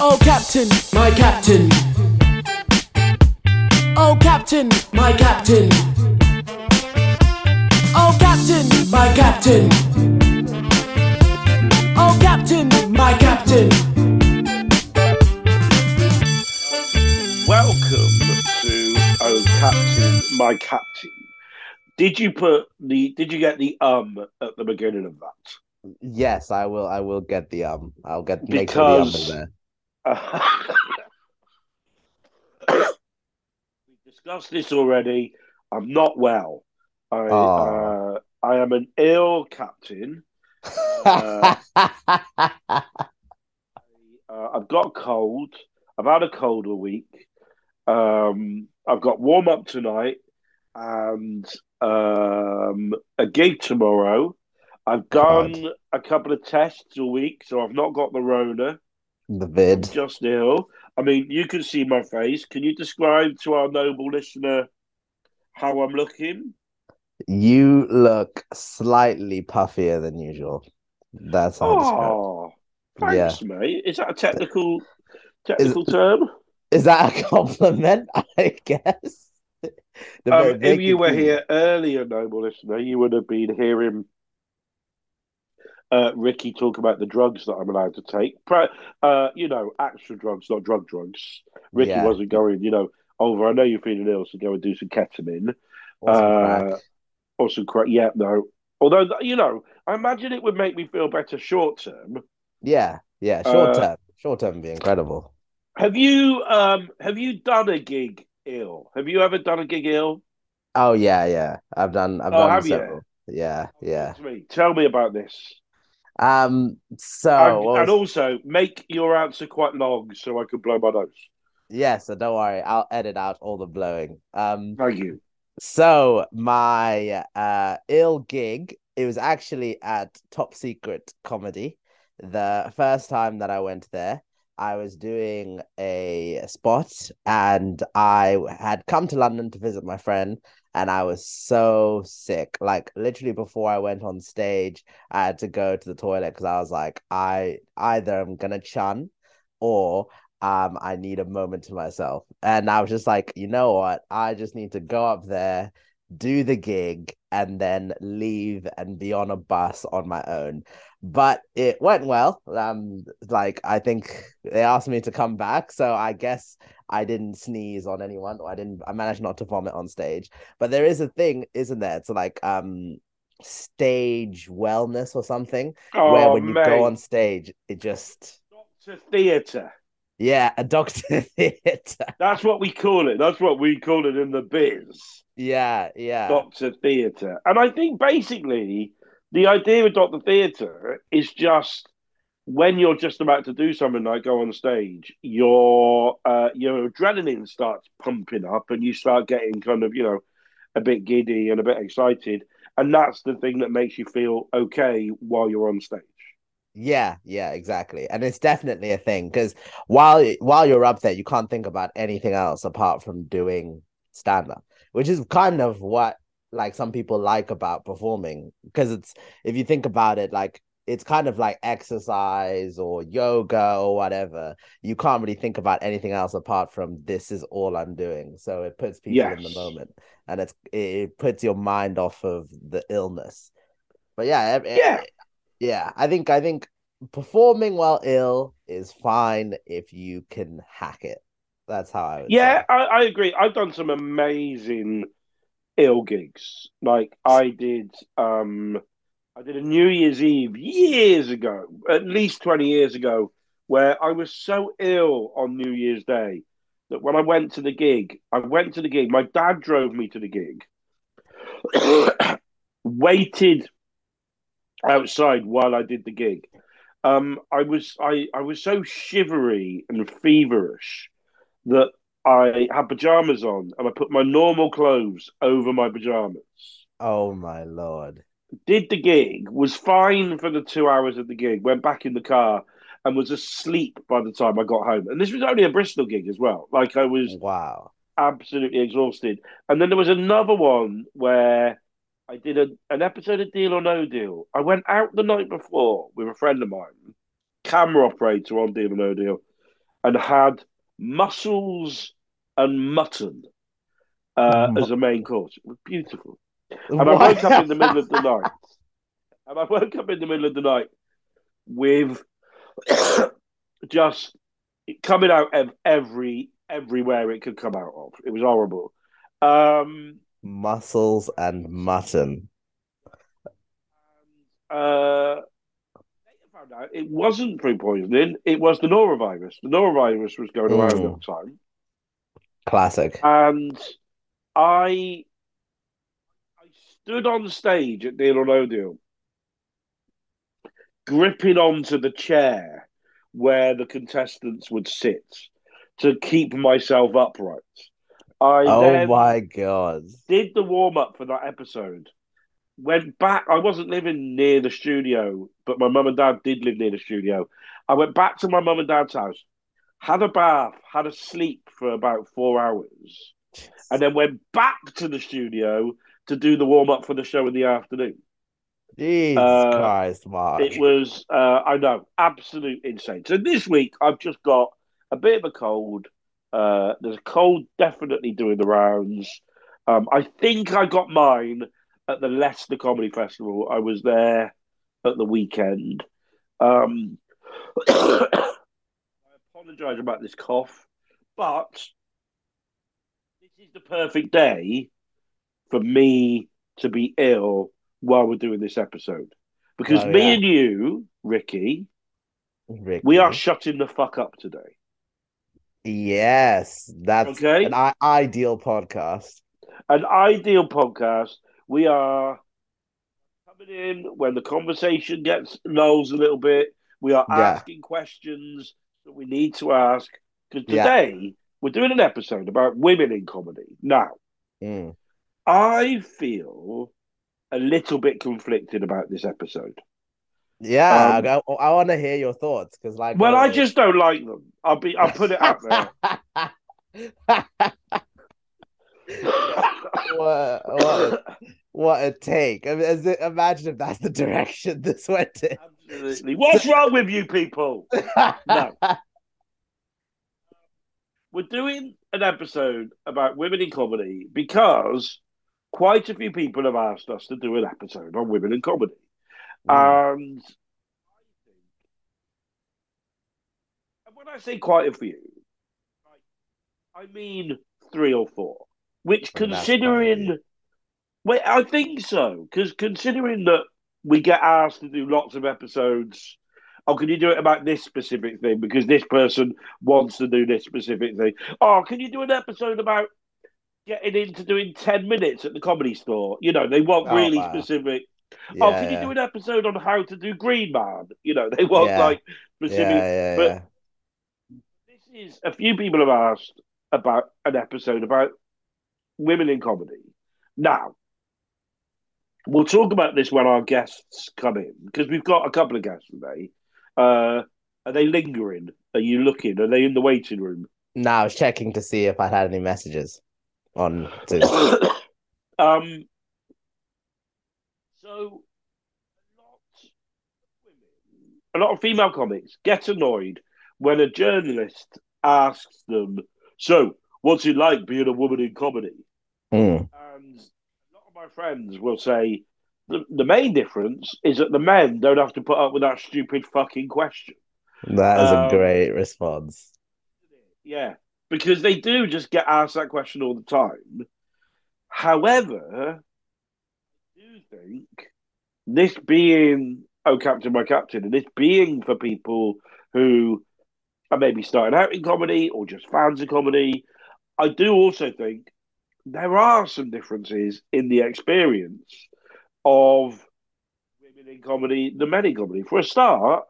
Oh, Captain, my Captain. Oh, Captain, my Captain. Oh, Captain, my Captain. Oh, Captain, my Captain. Welcome to Oh Captain, My Captain. Did you put the? Did you get the um at the beginning of that? Yes, I will. I will get the um. I'll get make sure the um is Because- there. we discussed this already. I'm not well. I Oh. uh, I am an ill captain. Uh, uh, I've got a cold. I've had a cold all week. Um, I've got warm up tonight and um, a gig tomorrow. I've God. done a couple of tests a week, so I've not got the Rona. The vid. just ill. I mean, you can see my face. Can you describe to our noble listener how I'm looking? You look slightly puffier than usual. That's how Oh, thanks, mate. Is that a technical technical term? Is that a compliment? I guess. Um, if you were here earlier, noble listener, you would have been hearing uh, Ricky talk about the drugs that I'm allowed to take. Uh, you know, actual drugs, not drug drugs. Ricky Yeah. wasn't going, you know, over. I know you're feeling ill, so go and do some ketamine Or some uh, crack. or some crack. Yeah, no. Although, you know, I imagine it would make me feel better short term. Yeah, yeah. Short uh, term, short term would be incredible. Have you um have you done a gig ill? Have you ever done a gig ill? Oh yeah, yeah. I've done. I've Oh, done have you? several. Yeah, yeah. Tell me about this. Um. So and, and also make your answer quite long so I can blow my nose. yeah. So don't worry. I'll edit out all the blowing. Um. Thank you. So my uh ill gig, it was actually at Top Secret Comedy. The first time that I went there, I was doing a spot and I had come to London to visit my friend and I was so sick. Like literally before I went on stage, I had to go to the toilet because I was like, I either I'm gonna chun or um I need a moment to myself. And I was just like, you know what? I just need to go up there, do the gig, and then leave and be on a bus on my own. But it went well. Um, like I think they asked me to come back, so I guess I didn't sneeze on anyone, or I didn't. I managed not to vomit on stage. But there is a thing, isn't there? It's like um stage wellness or something, Oh, where when you go on stage, it just Doctor Theatre. Yeah, a doctor theater. That's what we call it. That's what we call it in the biz. Yeah, yeah. Doctor Theatre. And I think basically the idea of Doctor Theatre is just when you're just about to do something like go on stage, your uh, your adrenaline starts pumping up and you start getting kind of, you know, a bit giddy and a bit excited. And that's the thing that makes you feel okay while you're on stage. Yeah, yeah, exactly. And it's definitely a thing because while while you're up there, you can't think about anything else apart from doing stand up, which is kind of what like some people like about performing because it's if you think about it, like it's kind of like exercise or yoga or whatever. You can't really think about anything else apart from this is all I'm doing. So it puts people in the moment and it's it, it puts your mind off of the illness. But yeah, Yeah. Yeah, I think I think performing while ill is fine if you can hack it. That's how I would Yeah, say. I, I agree. I've done some amazing ill gigs. Like I did um I did a New Year's Eve years ago, at least 20 years ago, where I was so ill on New Year's Day that when I went to the gig, I went to the gig, my dad drove me to the gig, waited outside while I did the gig. Um, I was I, I was so shivery and feverish that I had pajamas on and I put my normal clothes over my pajamas. Oh my lord. Did the gig, was fine for the two hours of the gig, went back in the car and was asleep by the time I got home. And this was only a Bristol gig as well. Like I was Wow. absolutely exhausted. And then there was another one where I did a, an episode of Deal or No Deal. I went out the night before with a friend of mine, camera operator on Deal or No Deal, and had mussels and mutton uh, Mu- as a main course. It was beautiful. And I woke up in the middle of the night. And I woke up in the middle of the night with just coming out of every everywhere it could come out of. It was horrible. Um, Mussels and mutton. uh, found out it wasn't food poisoning. It was the norovirus. The norovirus was going around Mm. at the time, Classic. and I I stood on stage at Deal or No Deal, gripping onto the chair where the contestants would sit to keep myself upright. I Oh my god. did the warm up for that episode. Went back. I wasn't living near the studio, but my mum and dad did live near the studio. I went back to my mum and dad's house, had a bath, had a sleep for about four hours, and then went back to the studio to do the warm up for the show in the afternoon. Jesus Uh, Christ, Mark. It was, uh, I know, absolute insane. So this week I've just got a bit of a cold. Uh, there's a cold definitely doing the rounds. Um, I think I got mine at the Leicester Comedy Festival. I was there at the weekend. Um, I apologise about this cough, but this is the perfect day for me to be ill while we're doing this episode. Because Oh, me and you, Ricky, Ricky. we are shutting the fuck up today. Yes, that's Okay. an I- ideal podcast. An ideal podcast. We are coming in when the conversation gets lulls a little bit. We are Yeah. asking questions that we need to ask. Because Yeah. today we're doing an episode about women in comedy. Now, Mm. I feel a little bit conflicted about this episode. Yeah, Um, I, I want to hear your thoughts because, like, Well, I always- just don't like them. I'll be. I'll put it out there. what, what, a, what a take! I mean, as it- imagine if that's the direction this went in. Absolutely. What's wrong with you people? No. We're doing an episode about women in comedy because quite a few people have asked us to do an episode on women in comedy. Mm. And and when I say quite a few, I mean three or four. Which, And considering, well, I think so, because considering that we get asked to do lots of episodes. Oh, can you do it about this specific thing because this person wants to do this specific thing? Oh, can you do an episode about getting into doing ten minutes at the comedy store? You know, they want Oh, really wow. specific yeah, oh, can you do an episode on how to do Green Man? You know, they want Yeah. like Yeah, specific. yeah, but- yeah. This is a few people have asked about an episode about women in comedy. Now, we'll talk about this when our guests come in because we've got a couple of guests today. Uh, are they lingering? Are you looking? Are they in the waiting room? No, I was checking to see if I'd had any messages on Zoom. um, so a lot of women, a lot of female comics get annoyed when a journalist asks them, "So, what's it like being a woman in comedy?" Mm. And a lot of my friends will say the, the main difference is that the men don't have to put up with that stupid fucking question. That is Um, a great response. Yeah, because they do just get asked that question all the time. However, think this being Oh Captain, My Captain, and this being for people who are maybe starting out in comedy or just fans of comedy, I do also think there are some differences in the experience of women in comedy, the men in comedy. For a start,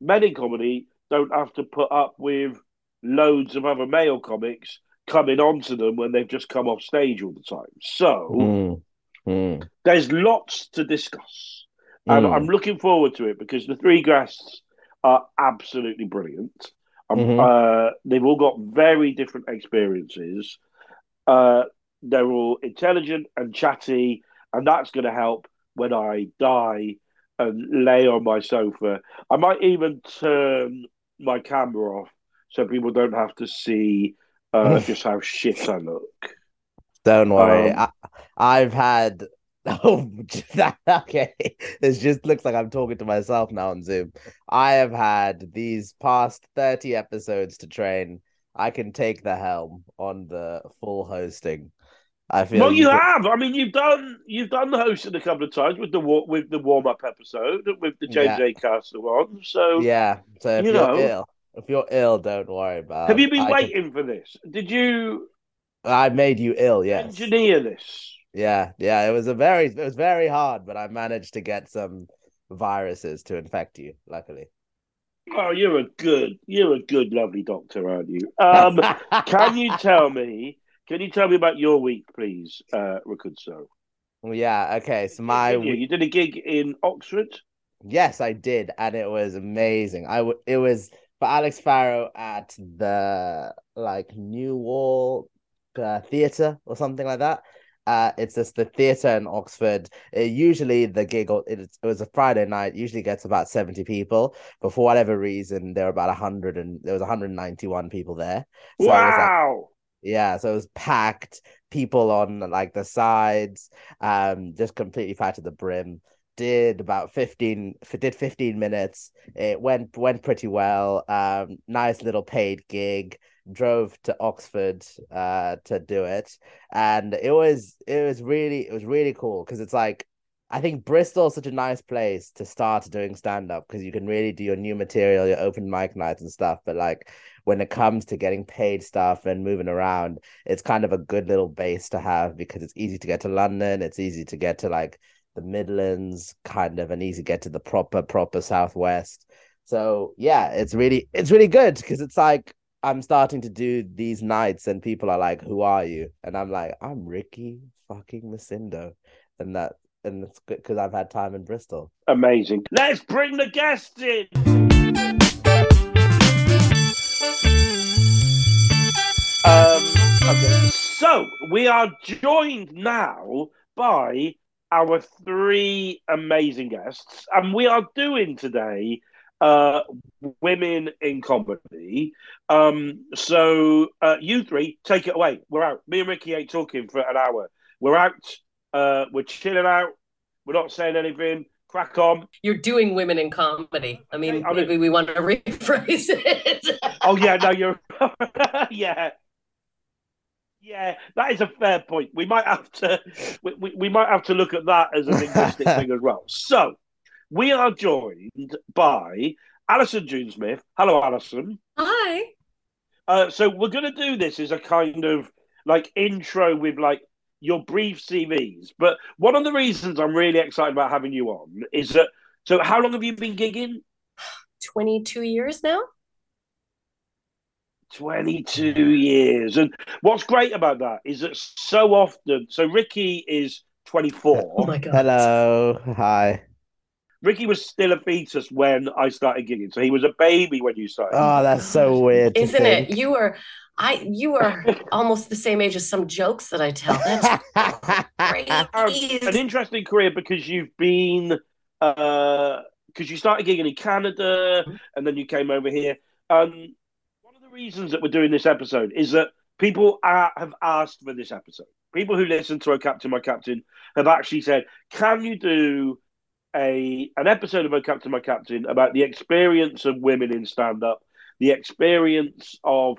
men in comedy don't have to put up with loads of other male comics coming onto them when they've just come off stage all the time. So Mm. Mm. there's lots to discuss. And Mm. I'm looking forward to it because the three guests are absolutely brilliant. Um, Mhm. uh, they've all got very different experiences. Uh, they're all intelligent and chatty, and that's going to help when I die and lay on my sofa. I might even turn my camera off so people don't have to see uh, just how shit I look. Don't worry. Um, I, I've had. Oh, that, okay. It just looks like I'm talking to myself now on Zoom. I have had these past 30 episodes to train. I can take the helm on the full hosting. I feel Well, you can- have. I mean, you've done you've done the hosting a couple of times with the with the warm up episode with the JJ Yeah. Castle one. So, Yeah. So if You you know. ill, if you're ill, don't worry about. have you been I can- waiting for this? Did you I made you ill. Yes. engineer this? Yeah. Yeah. It was a very. It was very hard, but I managed to get some viruses to infect you. Luckily. Oh, you're a good, you're a good, lovely doctor, aren't you? Um, can you tell me? Can you tell me about your week, please, uh, Ricuzzo? Yeah. Okay. So my you, you did a gig in Oxford. Yes, I did, and it was amazing. I w- it was for Alex Farrow at the like New Wall uh, Theatre or something like that. Uh, it's just the theatre in Oxford. It, usually the gig it, it was a Friday night. Usually gets about seventy people, but for whatever reason, there were about hundred and there was one hundred ninety one people there. So was like, wow. yeah, so it was packed, people on like the sides, um, just completely packed to the brim. Did about 15 did 15 minutes. It went went pretty well. Um, nice little paid gig. Drove to Oxford uh to do it. And it was it was really it was really cool because it's like I think Bristol is such a nice place to start doing stand up because you can really do your new material, your open mic nights and stuff. But like when it comes to getting paid stuff and moving around, it's kind of a good little base to have because it's easy to get to London, it's easy to get to like the Midlands, kind of, and easy get to the proper, proper Southwest. So yeah, it's really it's really good because it's like I'm starting to do these nights and people are like, Who are you? And I'm like, I'm Ricky fucking Macindo. And that and it's good because I've had time in Bristol. Amazing. Let's bring the guests in. Um, okay, so we are joined now by our three amazing guests, and we are doing today uh, women in comedy. Um, so uh, you three take it away. We're out. Me and Ricky ain't talking for an hour. We're out. Uh, we're chilling out. We're not saying anything. Crack on. You're doing women in comedy. I mean, I mean- maybe we want to rephrase it. Oh yeah, no, you're yeah. Yeah, that is a fair point. We might have to we, we, we might have to look at that as a linguistic thing as well. So we are joined by Allyson June Smith. Hello, Allyson. Hi. Uh, so we're going to do this as a kind of like intro with like your brief CVs. But one of the reasons I'm really excited about having you on is that. So how long have you been gigging? 22 years now? 22 years. And what's great about that is that so often, so Ricky is 24. Oh my God. Hello. Hi. Ricky was still a fetus when I started gigging. So he was a baby when you started. Oh, that's so weird. Isn't think. it? You were I you are almost the same age as some jokes that I tell. That's great. Um, an interesting career because you've been, uh because you started gigging in Canada and then you came over here. Um, one of the reasons that we're doing this episode is that people are, have asked for this episode. People who listen to a Captain, My Captain have actually said, "Can you do a an episode of a Captain, My Captain about the experience of women in stand up, the experience of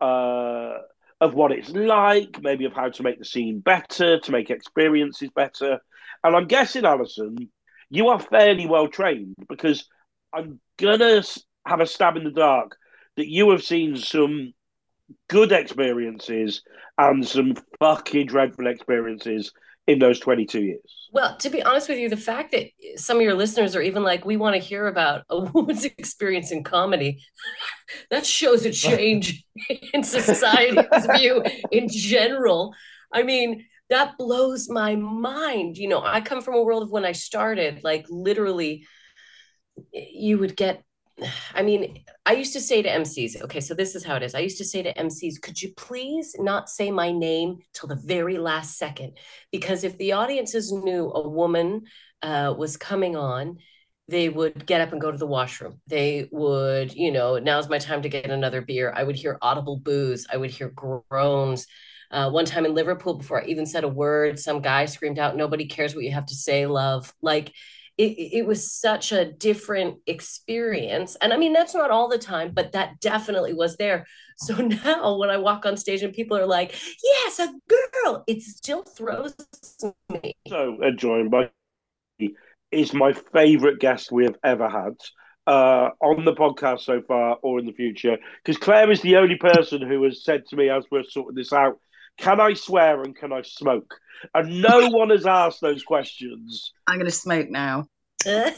uh, of what it's like, maybe of how to make the scene better, to make experiences better. And I'm guessing, Allyson, you are fairly well trained because I'm gonna have a stab in the dark that you have seen some good experiences and some fucking dreadful experiences in those 22 years. Well, to be honest with you, the fact that some of your listeners are even like, we want to hear about a woman's experience in comedy, that shows a change in society's view in general. I mean, that blows my mind. You know, I come from a world of when I started, like literally, you would get. I mean, I used to say to MCs, okay, so this is how it is. I used to say to MCs, could you please not say my name till the very last second? Because if the audiences knew a woman uh, was coming on, they would get up and go to the washroom. They would, you know, now's my time to get another beer. I would hear audible boos. I would hear groans. Uh, one time in Liverpool, before I even said a word, some guy screamed out, Nobody cares what you have to say, love. Like it, it was such a different experience. And I mean, that's not all the time, but that definitely was there. So now when I walk on stage and people are like, Yes, a girl, it still throws me. So, joined by is my favorite guest we have ever had uh, on the podcast so far or in the future. Because Claire is the only person who has said to me as we're sorting this out, can I swear and can I smoke? And no one has asked those questions. I'm going to smoke now. and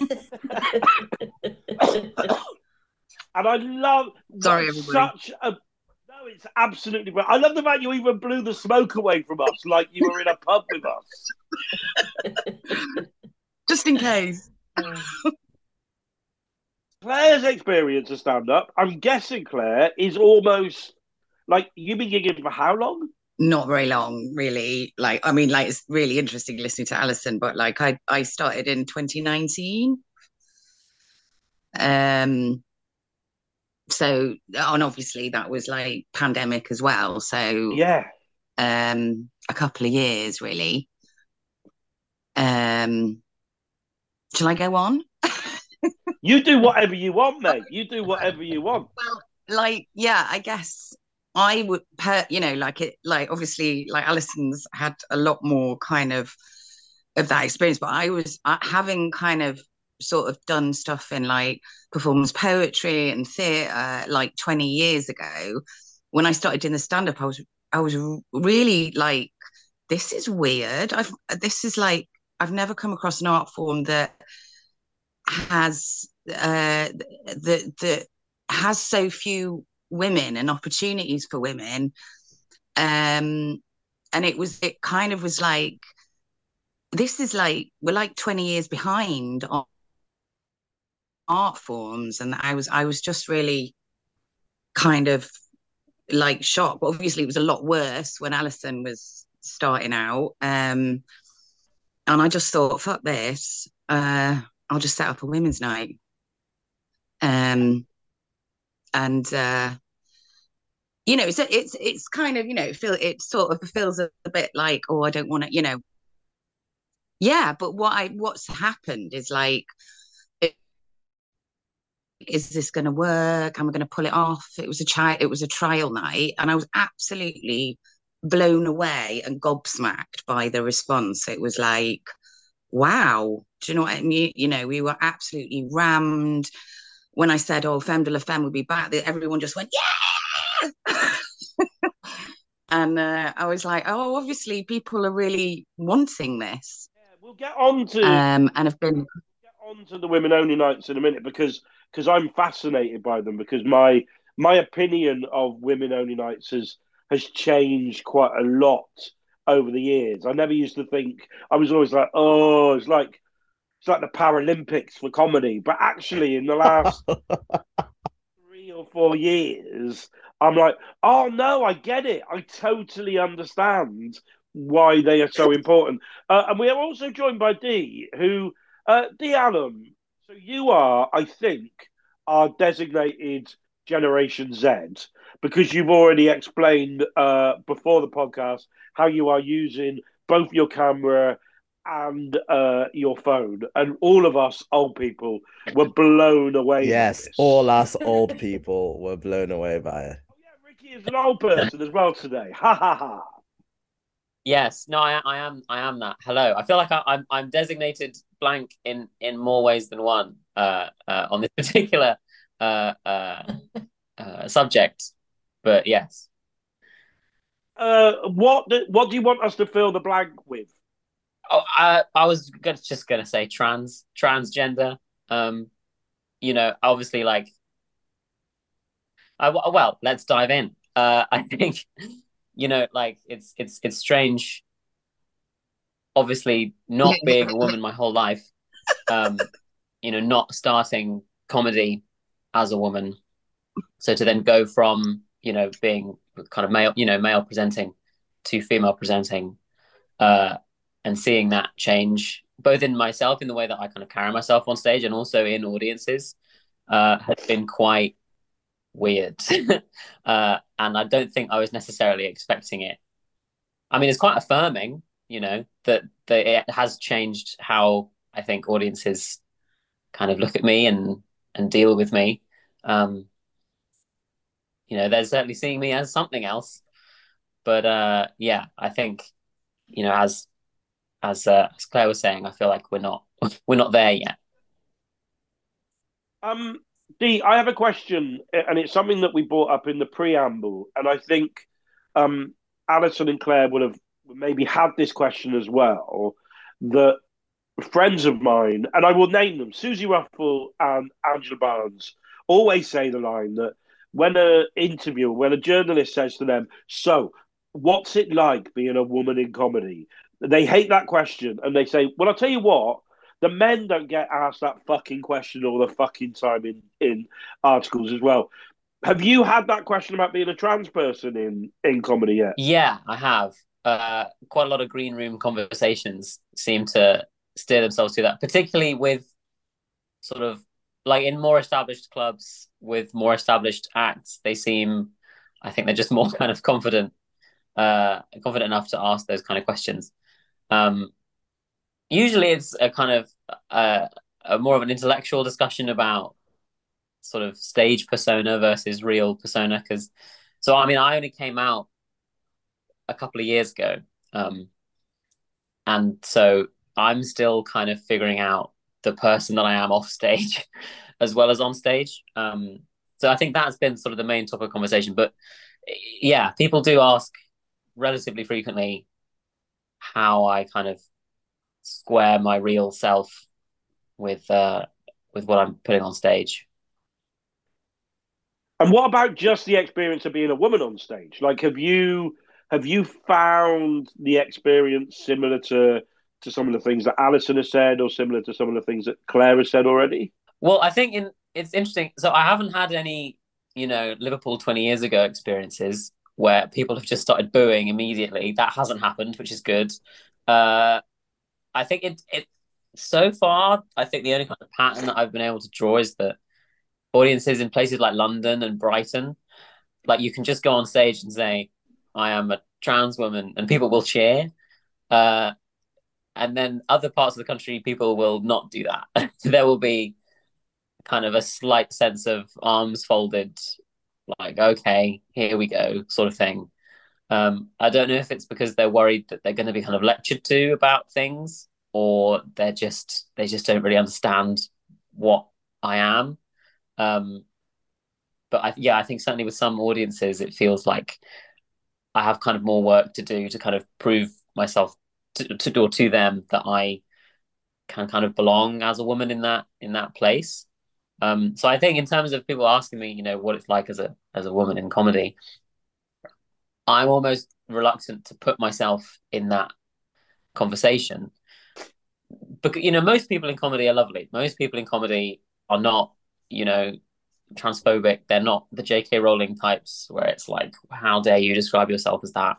I love Sorry, everybody. such a no, it's absolutely right. I love the fact you even blew the smoke away from us like you were in a pub with us. Just in case. Claire's experience of stand up, I'm guessing Claire is almost like you've been gigging for how long? Not very long, really. Like, I mean, like it's really interesting listening to Allyson, but like I I started in 2019. Um so and obviously that was like pandemic as well. So Yeah. um a couple of years really. Um shall I go on? You do whatever you want, mate. You do whatever you want. Well, like, yeah, I guess I would, you know, like it, like obviously, like Allyson's had a lot more kind of of that experience, but I was uh, having kind of sort of done stuff in like performance poetry and theatre like 20 years ago. When I started doing the stand up, I was I was really like, this is weird. I've this is like I've never come across an art form that has uh that that has so few women and opportunities for women. Um and it was it kind of was like this is like we're like 20 years behind on art forms. And i was i was just really kind of like shocked but obviously it was a lot worse when allyson was starting out. Um and i just thought fuck this uh i'll just set up a women's night. Um and uh you know, so it's it's kind of you know, feel it sort of feels a, bit like, oh, I don't want to, you know, yeah. But what I what's happened is like, it, is this going to work? Am I going to pull it off? It was a child, it was a trial night, and I was absolutely blown away and gobsmacked by the response. It was like, wow, do you know what I mean? You know, we were absolutely rammed. When I said, "Oh, Femme de la Femme will be back," everyone just went, "Yeah!" And uh, I was like, "Oh, obviously, people are really wanting this." Yeah, we'll get on to um, and have been get on to the women only nights in a minute because because I'm fascinated by them because my my opinion of women only nights has has changed quite a lot over the years. I never used to think I was always like, oh, it's like it's like the Paralympics for comedy. But actually, in the last three or four years, I'm like, oh no, I get it. I totally understand why they are so important. Uh, and we are also joined by Dee, who uh, Dee Allen. So you are, I think, our designated Generation Z because you've already explained uh, before the podcast how you are using both your camera and uh, your phone, and all of us old people were blown away. Yes, all us old people were blown away by it. Oh, yeah, Ricky is an old person as well today. Ha ha ha. Yes, no, I, I am. I am that. Hello. I feel like I, I'm. I'm designated blank in in more ways than one. Uh, uh on this particular uh uh, uh subject, but yes. Uh, what do, what do you want us to fill the blank with? Oh, I I was gonna, just gonna say trans, transgender. Um, you know, obviously, like, I well, let's dive in. Uh, I think, you know, like it's it's it's strange. Obviously, not being a woman my whole life, um, you know, not starting comedy as a woman, so to then go from you know being kind of male, you know, male presenting to female presenting, uh, and seeing that change both in myself in the way that I kind of carry myself on stage and also in audiences uh, has been quite weird. uh, and I don't think I was necessarily expecting it. I mean, it's quite affirming, you know, that, that it has changed how I think audiences kind of look at me and, and deal with me. Um, you know, they're certainly seeing me as something else. But uh, yeah, I think, you know, as as uh, as Claire was saying, I feel like we're not we're not there yet. Um, Dee, I have a question, and it's something that we brought up in the preamble, and I think um, Allyson and Claire would have maybe had this question as well. That friends of mine, and I will name them, Suzi Ruffell and Angela Barnes, always say the line that when a interviewer, when a journalist says to them, "So, what's it like being a woman in comedy?" They hate that question, and they say, "Well, I'll tell you what." The men don't get asked that fucking question all the fucking time in, in articles as well. Have you had that question about being a trans person in, in comedy yet? Yeah, I have. Uh, quite a lot of green room conversations seem to steer themselves to that, particularly with sort of like in more established clubs with more established acts. They seem, I think, they're just more kind of confident, uh, confident enough to ask those kind of questions. Um, usually it's a kind of uh, a more of an intellectual discussion about sort of stage persona versus real persona because so i mean i only came out a couple of years ago um, and so i'm still kind of figuring out the person that i am off stage as well as on stage um, so i think that's been sort of the main topic of conversation but yeah people do ask relatively frequently how i kind of square my real self with uh, with what I'm putting on stage. And what about just the experience of being a woman on stage? Like, have you have you found the experience similar to to some of the things that Allyson has said, or similar to some of the things that Claire has said already? Well, I think in it's interesting. So I haven't had any, you know, Liverpool twenty years ago experiences where people have just started booing immediately. That hasn't happened, which is good. Uh, I think it it so far, I think the only kind of pattern that I've been able to draw is that audiences in places like London and Brighton, like you can just go on stage and say, I am a trans woman, and people will cheer. Uh, and then other parts of the country, people will not do that. there will be kind of a slight sense of arms folded, like, okay, here we go, sort of thing. Um, I don't know if it's because they're worried that they're going to be kind of lectured to about things, or they're just they just don't really understand what I am. Um, but I, yeah, I think certainly with some audiences, it feels like I have kind of more work to do to kind of prove myself to, to or to them that I can kind of belong as a woman in that in that place. Um, so I think in terms of people asking me, you know, what it's like as a as a woman in comedy, I'm almost reluctant to put myself in that conversation. Because you know, most people in comedy are lovely. Most people in comedy are not, you know, transphobic. They're not the J.K. Rowling types where it's like, how dare you describe yourself as that?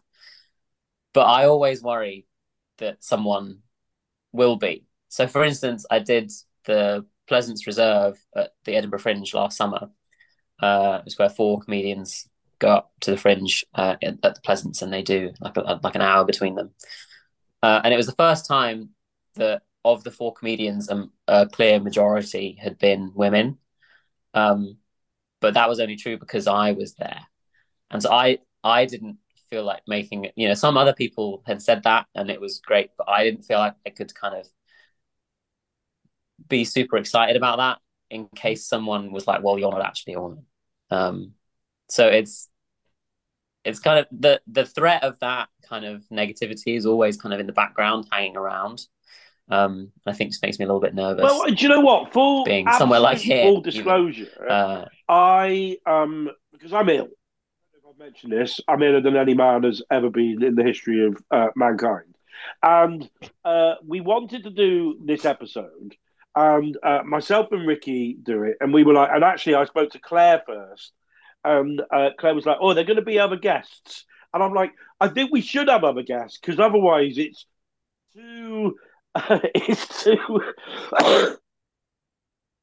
But I always worry that someone will be. So, for instance, I did the Pleasance Reserve at the Edinburgh Fringe last summer. Uh, it was where four comedians go up to the fringe uh, at, the Pleasance, and they do like a, like an hour between them. Uh, and it was the first time that of the four comedians, um, a clear majority had been women. Um, but that was only true because I was there, and so I I didn't feel like making it. You know, some other people had said that, and it was great, but I didn't feel like I could kind of be super excited about that in case someone was like, "Well, you're not actually a woman." Um, so it's it's kind of the the threat of that kind of negativity is always kind of in the background, hanging around. Um, I think just makes me a little bit nervous. Well, do you know what? Full being somewhere like here, full disclosure, uh, I um because I'm ill. I've mentioned this. I'm iller than any man has ever been in the history of uh, mankind, and uh, we wanted to do this episode, and uh, myself and Ricky do it, and we were like, and actually, I spoke to Claire first, and uh, Claire was like, "Oh, they're going to be other guests," and I'm like, "I think we should have other guests because otherwise it's too is to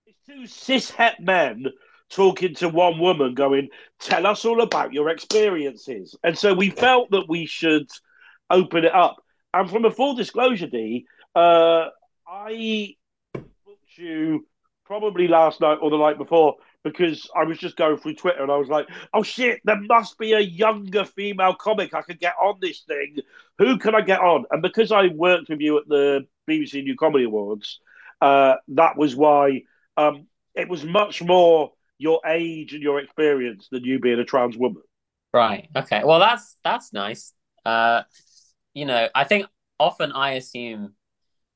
is two cishet men talking to one woman, going, "Tell us all about your experiences." And so we felt that we should open it up. And from a full disclosure, Dee, uh, I you probably last night or the night before because I was just going through Twitter and I was like, oh shit, there must be a younger female comic I could get on this thing. Who can I get on? And because I worked with you at the BBC New Comedy Awards, uh, that was why um, it was much more your age and your experience than you being a trans woman. Right. Okay. Well, that's that's nice. Uh, you know, I think often I assume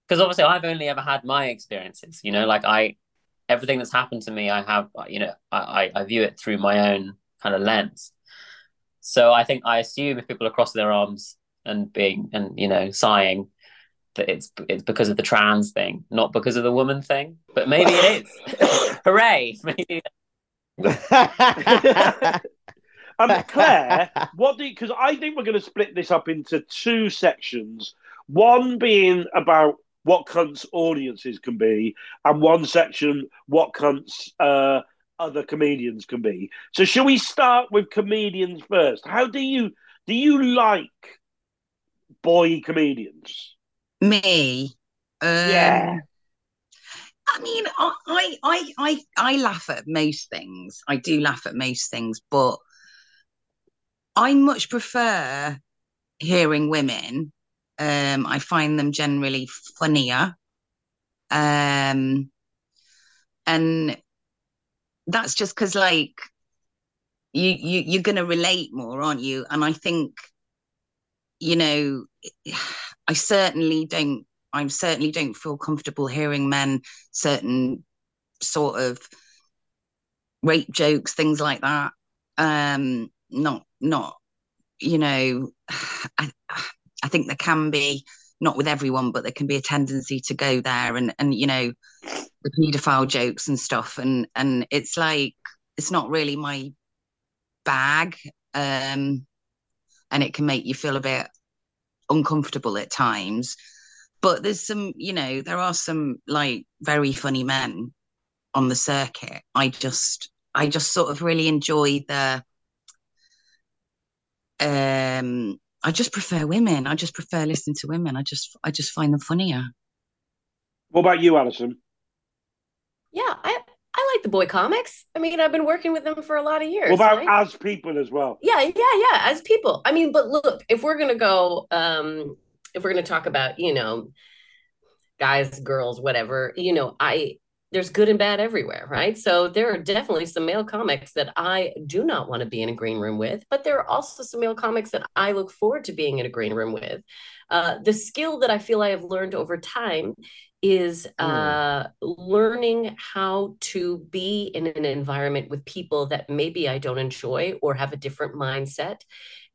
because obviously I've only ever had my experiences. You know, like I everything that's happened to me, I have, you know, I, I view it through my own kind of lens. So I think I assume if people are crossing their arms and being and you know sighing, that it's it's because of the trans thing, not because of the woman thing. But maybe it is. Hooray! Maybe. um, Claire, what do because I think we're going to split this up into two sections. One being about what cunts audiences can be, and one section what cunts uh, other comedians can be. So, shall we start with comedians first? How do you do you like boy comedians? Me, um, Yeah. I mean, I, I, I, I laugh at most things. I do laugh at most things, but I much prefer hearing women. Um, I find them generally funnier. Um, and that's just because, like, you, you, you're going to relate more, aren't you? And I think, you know, I certainly don't I certainly don't feel comfortable hearing men certain sort of rape jokes, things like that. Um, not not you know, I I think there can be not with everyone, but there can be a tendency to go there and and you know the paedophile jokes and stuff, and and it's like it's not really my bag, um, and it can make you feel a bit uncomfortable at times. But there's some you know there are some like very funny men on the circuit. I just i just sort of really enjoy the um i just prefer women i just prefer listening to women i just i just find them funnier What about you, Allyson? Yeah, I I like the boy comics. I mean, I've been working with them for a lot of years. What about right? as people as well? yeah, yeah, yeah. As people, I mean, but look, if we're gonna go, um, if we're gonna talk about, you know, guys, girls, whatever, you know, I there's good and bad everywhere, right? So there are definitely some male comics that I do not want to be in a green room with, but there are also some male comics that I look forward to being in a green room with. Uh, the skill that I feel I have learned over time is uh, learning how to be in an environment with people that maybe I don't enjoy or have a different mindset.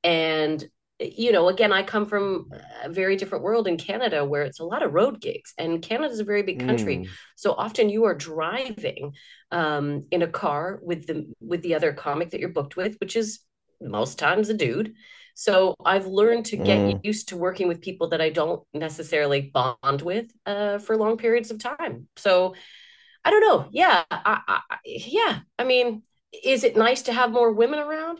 And, you know, again, I come from a very different world in Canada where it's a lot of road gigs, and Canada is a very big country. Mm. So often you are driving um, in a car with the with the other comic that you're booked with, which is most times a dude. So I've learned to get Mm. used to working with people that I don't necessarily bond with uh, for long periods of time. So I don't know. Yeah, I, I, I- yeah. I mean, is it nice to have more women around?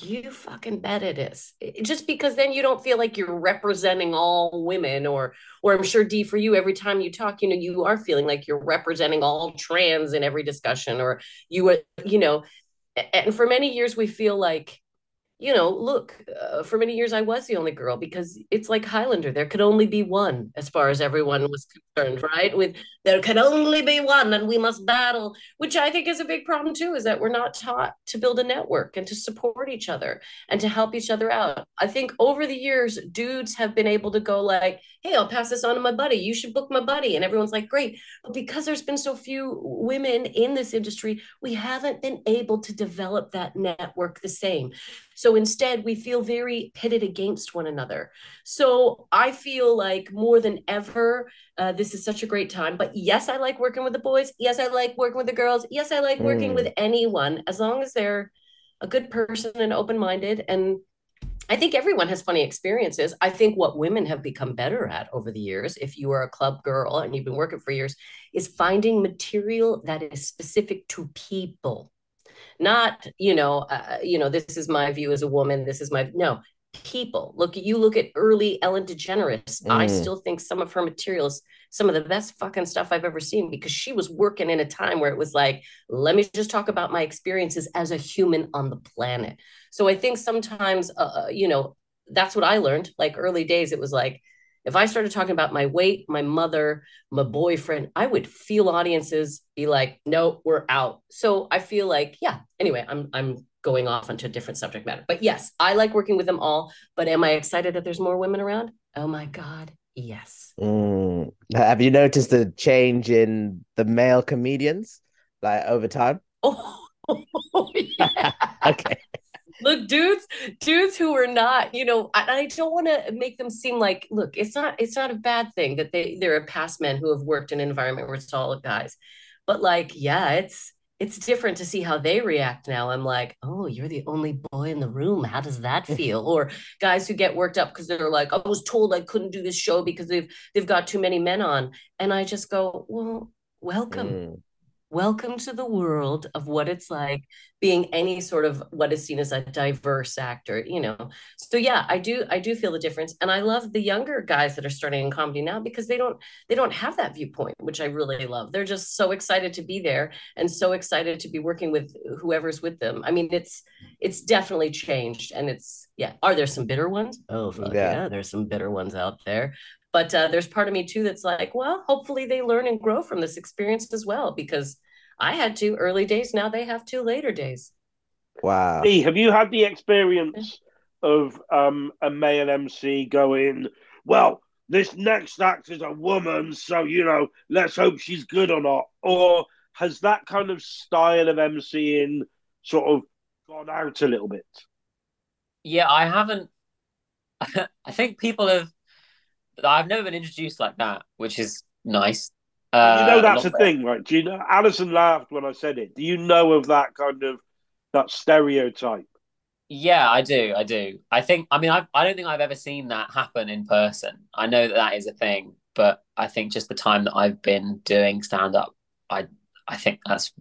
You fucking bet it is. Just because then you don't feel like you're representing all women, or, or I'm sure Dee for you, every time you talk, you know, you are feeling like you're representing all trans in every discussion, or you, are, you know, and for many years we feel like you know, look, uh, for many years I was the only girl because it's like Highlander. There could only be one as far as everyone was concerned, right? With there can only be one and we must battle, which I think is a big problem too, is that we're not taught to build a network and to support each other and to help each other out. I think over the years, dudes have been able to go like, hey, I'll pass this on to my buddy. You should book my buddy. And everyone's like, great. But because there's been so few women in this industry, we haven't been able to develop that network the same. So instead, we feel very pitted against one another. So I feel like more than ever, uh, this is such a great time. But yes, I like working with the boys. Yes, I like working with the girls. Yes, I like working Mm. with anyone as long as they're a good person and open minded. And I think everyone has funny experiences. I think what women have become better at over the years, if you are a club girl and you've been working for years, is finding material that is specific to people. Not, you know, uh, you know, this is my view as a woman. This is my no people. Look, you look at early Ellen DeGeneres. Mm. I still think some of her materials, some of the best fucking stuff I've ever seen, because she was working in a time where it was like, let me just talk about my experiences as a human on the planet. So I think sometimes, uh, uh you know, that's what I learned. Like early days, it was like, if I started talking about my weight, my mother, my boyfriend, I would feel audiences be like, no, we're out. So I feel like, yeah, anyway, I'm I'm going off onto a different subject matter. But yes, I like working with them all. But am I excited that there's more women around? Oh my God, yes. Mm. Have you noticed the change in the male comedians like over time? Oh, yeah. okay. Look, dudes, dudes who are not, you know, I, I don't want to make them seem like, look, it's not, it's not a bad thing that they they're a past men who have worked in an environment where it's all guys, but like, yeah, it's it's different to see how they react now. I'm like, oh, you're the only boy in the room. How does that feel? or guys who get worked up because they're like, I was told I couldn't do this show because they've they've got too many men on. And I just go, well, welcome. Mm welcome to the world of what it's like being any sort of what is seen as a diverse actor you know? So yeah i do i do feel the difference. And i love the younger guys that are starting in comedy now because they don't they don't have that viewpoint which i really love. They're just so excited to be there and so excited to be working with whoever's with them. I mean it's it's definitely changed and it's yeah. Are there some bitter ones? Oh fuck yeah. yeah there's some bitter ones out there but uh, there's part of me too that's like well hopefully they learn and grow from this experience as well because i had two early days now they have two later days. Wow. Hey, have you had the experience of um, a male mc going well this next act is a woman so you know let's hope she's good or not or has that kind of style of mcing sort of gone out a little bit? Yeah i haven't. I think people have I've never been introduced like that, which is nice. Uh, you know that's a thing, right? Do you know? Allyson laughed when I said it. Do you know of that kind of that stereotype? Yeah, I do. I do. I think. I mean, I I don't think I've ever seen that happen in person. I know that that is a thing, but I think just the time that I've been doing stand up, I I think that's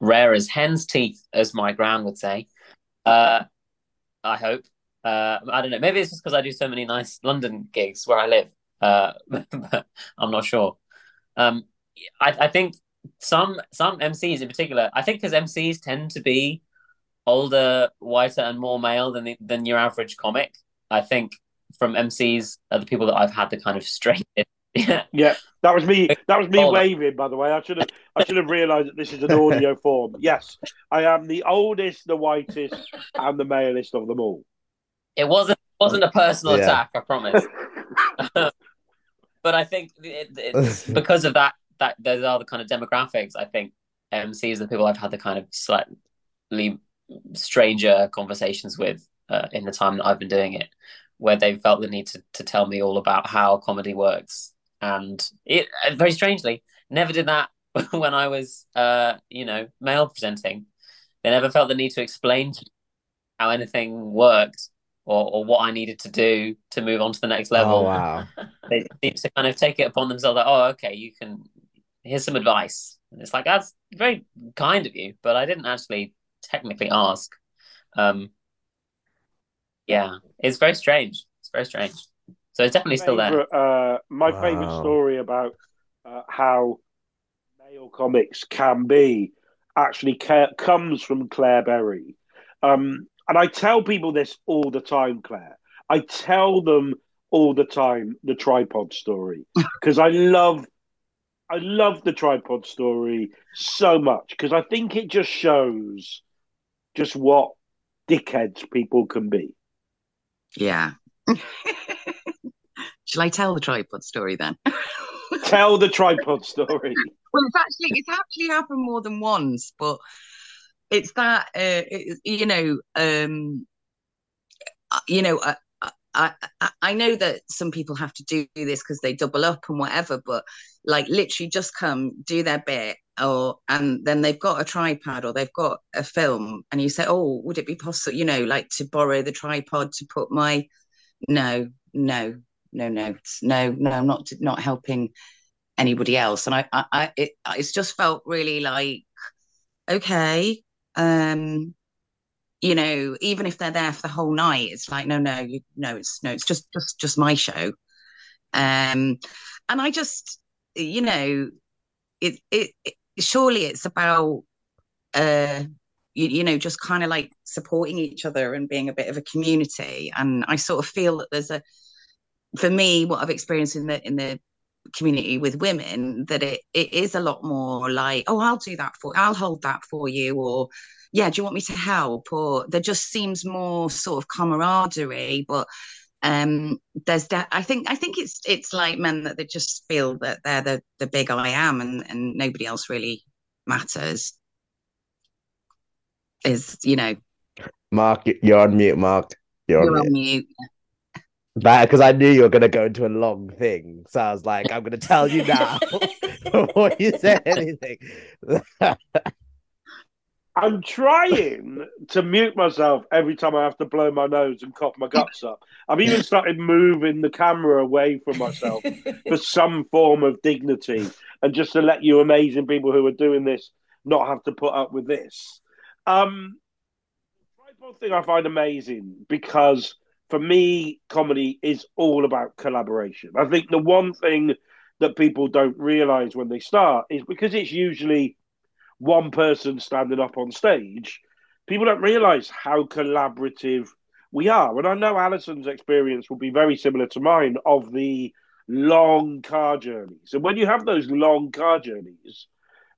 rare as hen's teeth, as my grand would say. Uh, I hope. Uh, I don't know. Maybe it's just because I do so many nice London gigs where I live. Uh, I'm not sure. Um, I, I think some some MCs in particular. I think because MCs tend to be older, whiter, and more male than the, than your average comic. I think from MCs are the people that I've had the kind of straight. yeah, yeah, that was me. That was me older. waving. By the way, I should have. I should have realised that this is an audio form. Yes, I am the oldest, the whitest, and the malest of them all. It wasn't wasn't a personal yeah. attack, I promise. but I think it, it, because of that, that those are the kind of demographics. I think MCs are the people I've had the kind of slightly stranger conversations with uh, in the time that I've been doing it, where they felt the need to to tell me all about how comedy works, and it very strangely never did that when I was, uh, you know, male presenting. They never felt the need to explain how anything worked or, or what I needed to do to move on to the next level. Oh, wow. they seem to kind of take it upon themselves like, oh, okay, you can, here's some advice. And it's like, that's very kind of you, but I didn't actually technically ask. Um, yeah, it's very strange. It's very strange. So it's definitely still there. Uh, my wow. favorite story about uh, how male comics can be actually ca- comes from Claire Berry. Um, and I tell people this all the time, Claire. I tell them all the time the tripod story because I love I love the tripod story so much because I think it just shows just what dickheads people can be. Yeah. Shall I tell the tripod story then? tell the tripod story. Well, it's actually it's actually happened more than once, but it's that uh, it, you know um uh, you know I, I I know that some people have to do this because they double up and whatever, but like literally just come do their bit or and then they've got a tripod or they've got a film and you say oh would it be possible you know like to borrow the tripod to put my no no no no no no i'm not not helping anybody else. And i i, I it, it's just felt really like okay um you know even if they're there for the whole night it's like no no you no it's no it's just just just my show. Um and i just you know it, it, it surely it's about uh you, you know just kind of like supporting each other and being a bit of a community. And i sort of feel that there's a for me what i've experienced in the in the community with women that it it is a lot more like oh i'll do that for i'll hold that for you or yeah do you want me to help or there just seems more sort of camaraderie but um there's that i think i think it's it's like men that they just feel that they're the the big i am and and nobody else really matters is you know Mark, you're on mute, Mark. You're, you're on on mute. Mute because I knew you were going to go into a long thing. So I was like, I'm going to tell you now before you say anything. I'm trying to mute myself every time I have to blow my nose and cough my guts up. I've even started moving the camera away from myself for some form of dignity and just to let you amazing people who are doing this not have to put up with this. Um, the tripod thing I find amazing because for me, comedy is all about collaboration. I think the one thing that people don't realize when they start is because it's usually one person standing up on stage, people don't realize how collaborative we are. And I know Allyson's experience will be very similar to mine of the long car journeys. And when you have those long car journeys,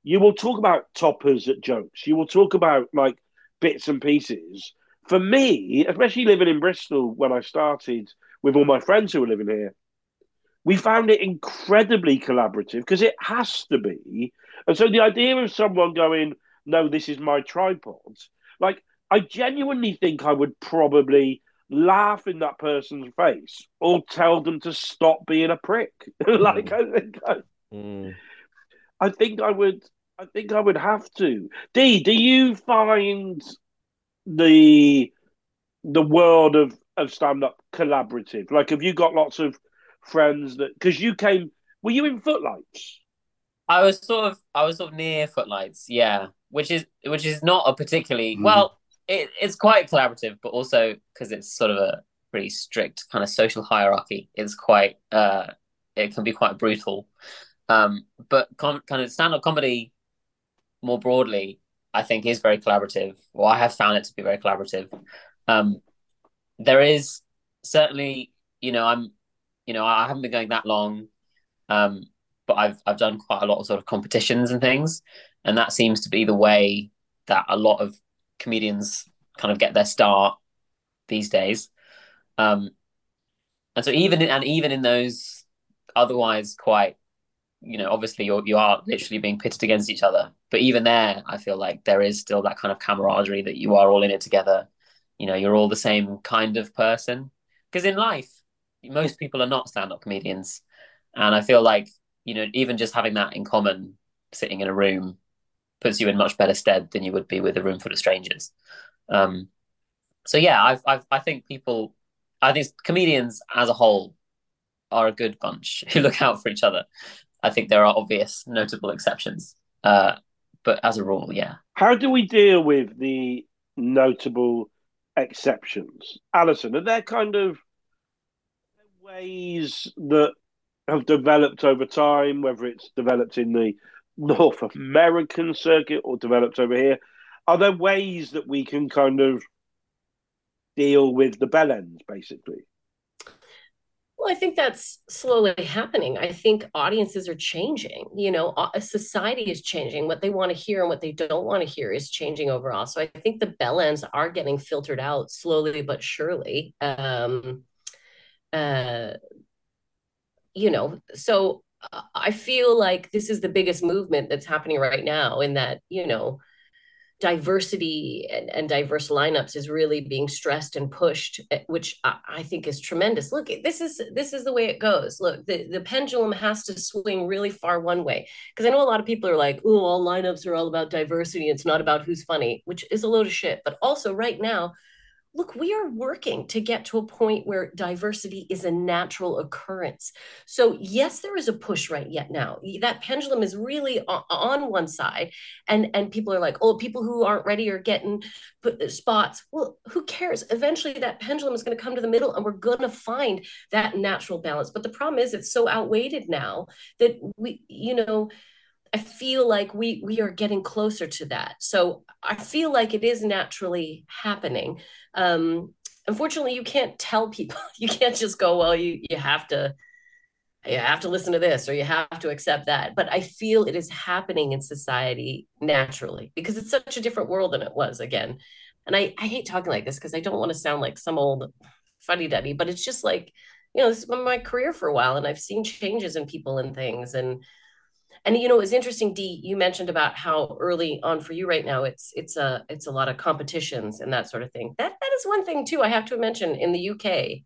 you will talk about toppers at jokes. You will talk about like bits and pieces. For me, especially living in Bristol when I started with all my friends who were living here, we found it incredibly collaborative because it has to be. And so the idea of someone going, no, this is my tripod, like I genuinely think I would probably laugh in that person's face or tell them to stop being a prick. like mm. I think I, mm. I think I would I think I would have to. Dee, do you find the the world of, of stand up collaborative? Like have you got lots of friends that because you came were you in footlights i was sort of i was sort of near footlights yeah which is which is not a particularly Mm. well it, it's quite collaborative but also because it's sort of a pretty strict kind of social hierarchy it's quite uh it can be quite brutal um but com- kind of stand-up comedy more broadly i think is very collaborative. Well i have found it to be very collaborative. Um there is certainly you know i'm you know, I haven't been going that long, um, but I've I've done quite a lot of sort of competitions and things, and that seems to be the way that a lot of comedians kind of get their start these days. Um, and so even in, and even in those otherwise quite, you know, obviously you're you are literally being pitted against each other, but even there, I feel like there is still that kind of camaraderie that you are all in it together. You know, you're all the same kind of person. Because in life, most people are not stand-up comedians and i feel like you know even just having that in common sitting in a room puts you in much better stead than you would be with a room full of strangers um so yeah I've, I've i think people i think comedians as a whole are a good bunch who look out for each other i think there are obvious notable exceptions uh but as a rule yeah. How do we deal with the notable exceptions? Allyson are there kind of ways that have developed over time, whether it's developed in the North American circuit or developed over here, are there ways that we can kind of deal with the bell ends, basically? Well, I think that's slowly happening. I think audiences are changing. You know, society is changing. What they want to hear and what they don't want to hear is changing overall. So I think the bell ends are getting filtered out slowly but surely. Um, uh, you know, so I feel like this is the biggest movement that's happening right now in that, you know, diversity and, and, diverse lineups is really being stressed and pushed eh, which I, I, think is tremendous. Look this is this is the way it goes. Look the, the pendulum has to swing really far one way. Because i know a lot of people are like oh all lineups are all about diversity. It's not about who's funny which is a load of shit. But also right now look, we are working to get to a point where diversity is a natural occurrence. So, yes, there is a push right yet now. That pendulum is really on one side, and and people are like, oh, people who aren't ready are getting uh, spots. Well, who cares? Eventually, that pendulum is going to come to the middle, and we're going to find that natural balance. But the problem is, it's so outweighted now that we, you know I feel like we we are getting closer to that. So I feel like it is naturally happening. Um, unfortunately, you can't tell people. You can't just go, well, you you have to you have to listen to this or you have to accept that. But I feel it is happening in society naturally because it's such a different world than it was again. And I, I hate talking like this because I don't want to sound like some old fuddy duddy, but it's just like, you know, this has been my career for a while and I've seen changes in people and things. And and you know it was interesting Dee you mentioned about how early on for you right now it's it's a it's a lot of competitions and that sort of thing. That that is one thing too i have to mention in the uk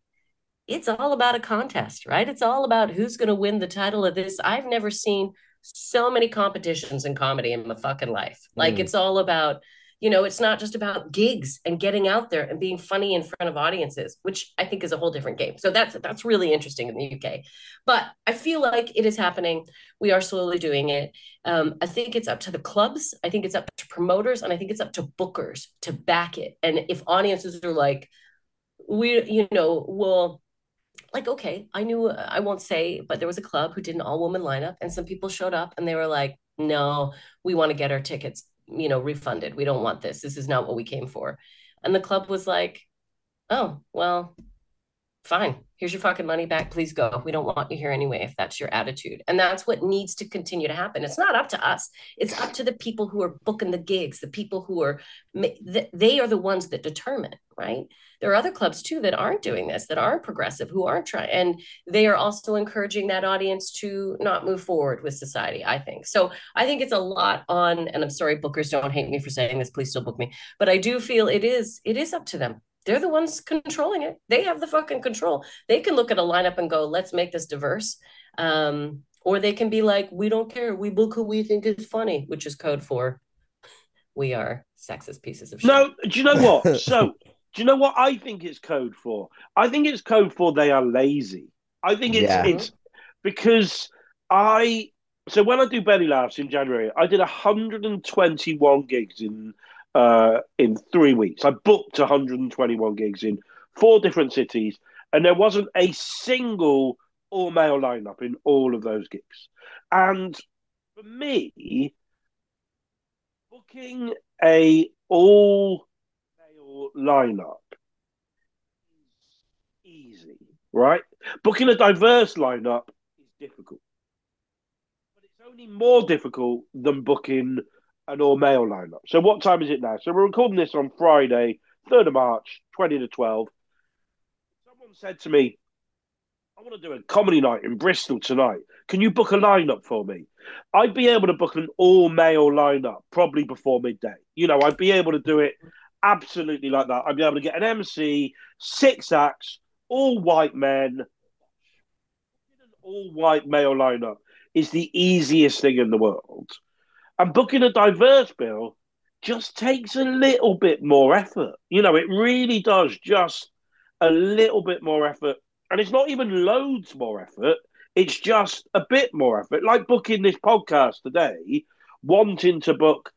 it's all about a contest right? It's all about who's going to win the title of this. I've never seen so many competitions in comedy in my fucking life. Like mm. it's all about you know it's not just about gigs and getting out there and being funny in front of audiences which i think is a whole different game. So that's that's really interesting in the uk but i feel like it is happening. We are slowly doing it. Um, i think it's up to the clubs. I think it's up to promoters and i think it's up to bookers to back it. And if audiences are like we you know well like okay i knew i won't say but there was a club who did an all woman lineup and some people showed up and they were like no we want to get our tickets you know, refunded. We don't want this. This is not what we came for. And the club was like, oh, well, fine. Here's your fucking money back. Please go. We don't want you here anyway, if that's your attitude. And that's what needs to continue to happen. It's not up to us. It's up to the people who are booking the gigs, the people who are, they are the ones that determine, right? There are other clubs too that aren't doing this, that aren't progressive, who aren't trying. And they are also encouraging that audience to not move forward with society, I think. So I think it's a lot on, and I'm sorry, bookers don't hate me for saying this, please still book me. But I do feel it is, it is up to them they're the ones controlling it. They have the fucking control. They can look at a lineup and go, let's make this diverse. Um, or they can be like, we don't care. We book who we think is funny, which is code for we are sexist pieces of shit. No, do you know what? so, do you know what I think it's code for? I think it's code for they are lazy. I think it's yeah. it's because I so when I do belly laughs in January, I did 121 gigs in uh, in three weeks. I booked 121 gigs in four different cities, and there wasn't a single all male lineup in all of those gigs. And for me, booking a all male lineup is easy, right? Booking a diverse lineup is difficult. But it's only more difficult than booking an all male lineup. So what time is it now? So we're recording this on Friday, 3rd of March, 20 to 12. Someone said to me, I want to do a comedy night in Bristol tonight. Can you book a lineup for me? I'd be able to book an all male lineup probably before midday. You know, I'd be able to do it absolutely like that. I'd be able to get an MC, six acts, all white men. An all white male lineup is the easiest thing in the world. And booking a diverse bill just takes a little bit more effort. You know, it really does just a little bit more effort. And it's not even loads more effort, it's just a bit more effort. Like booking this podcast today, wanting to book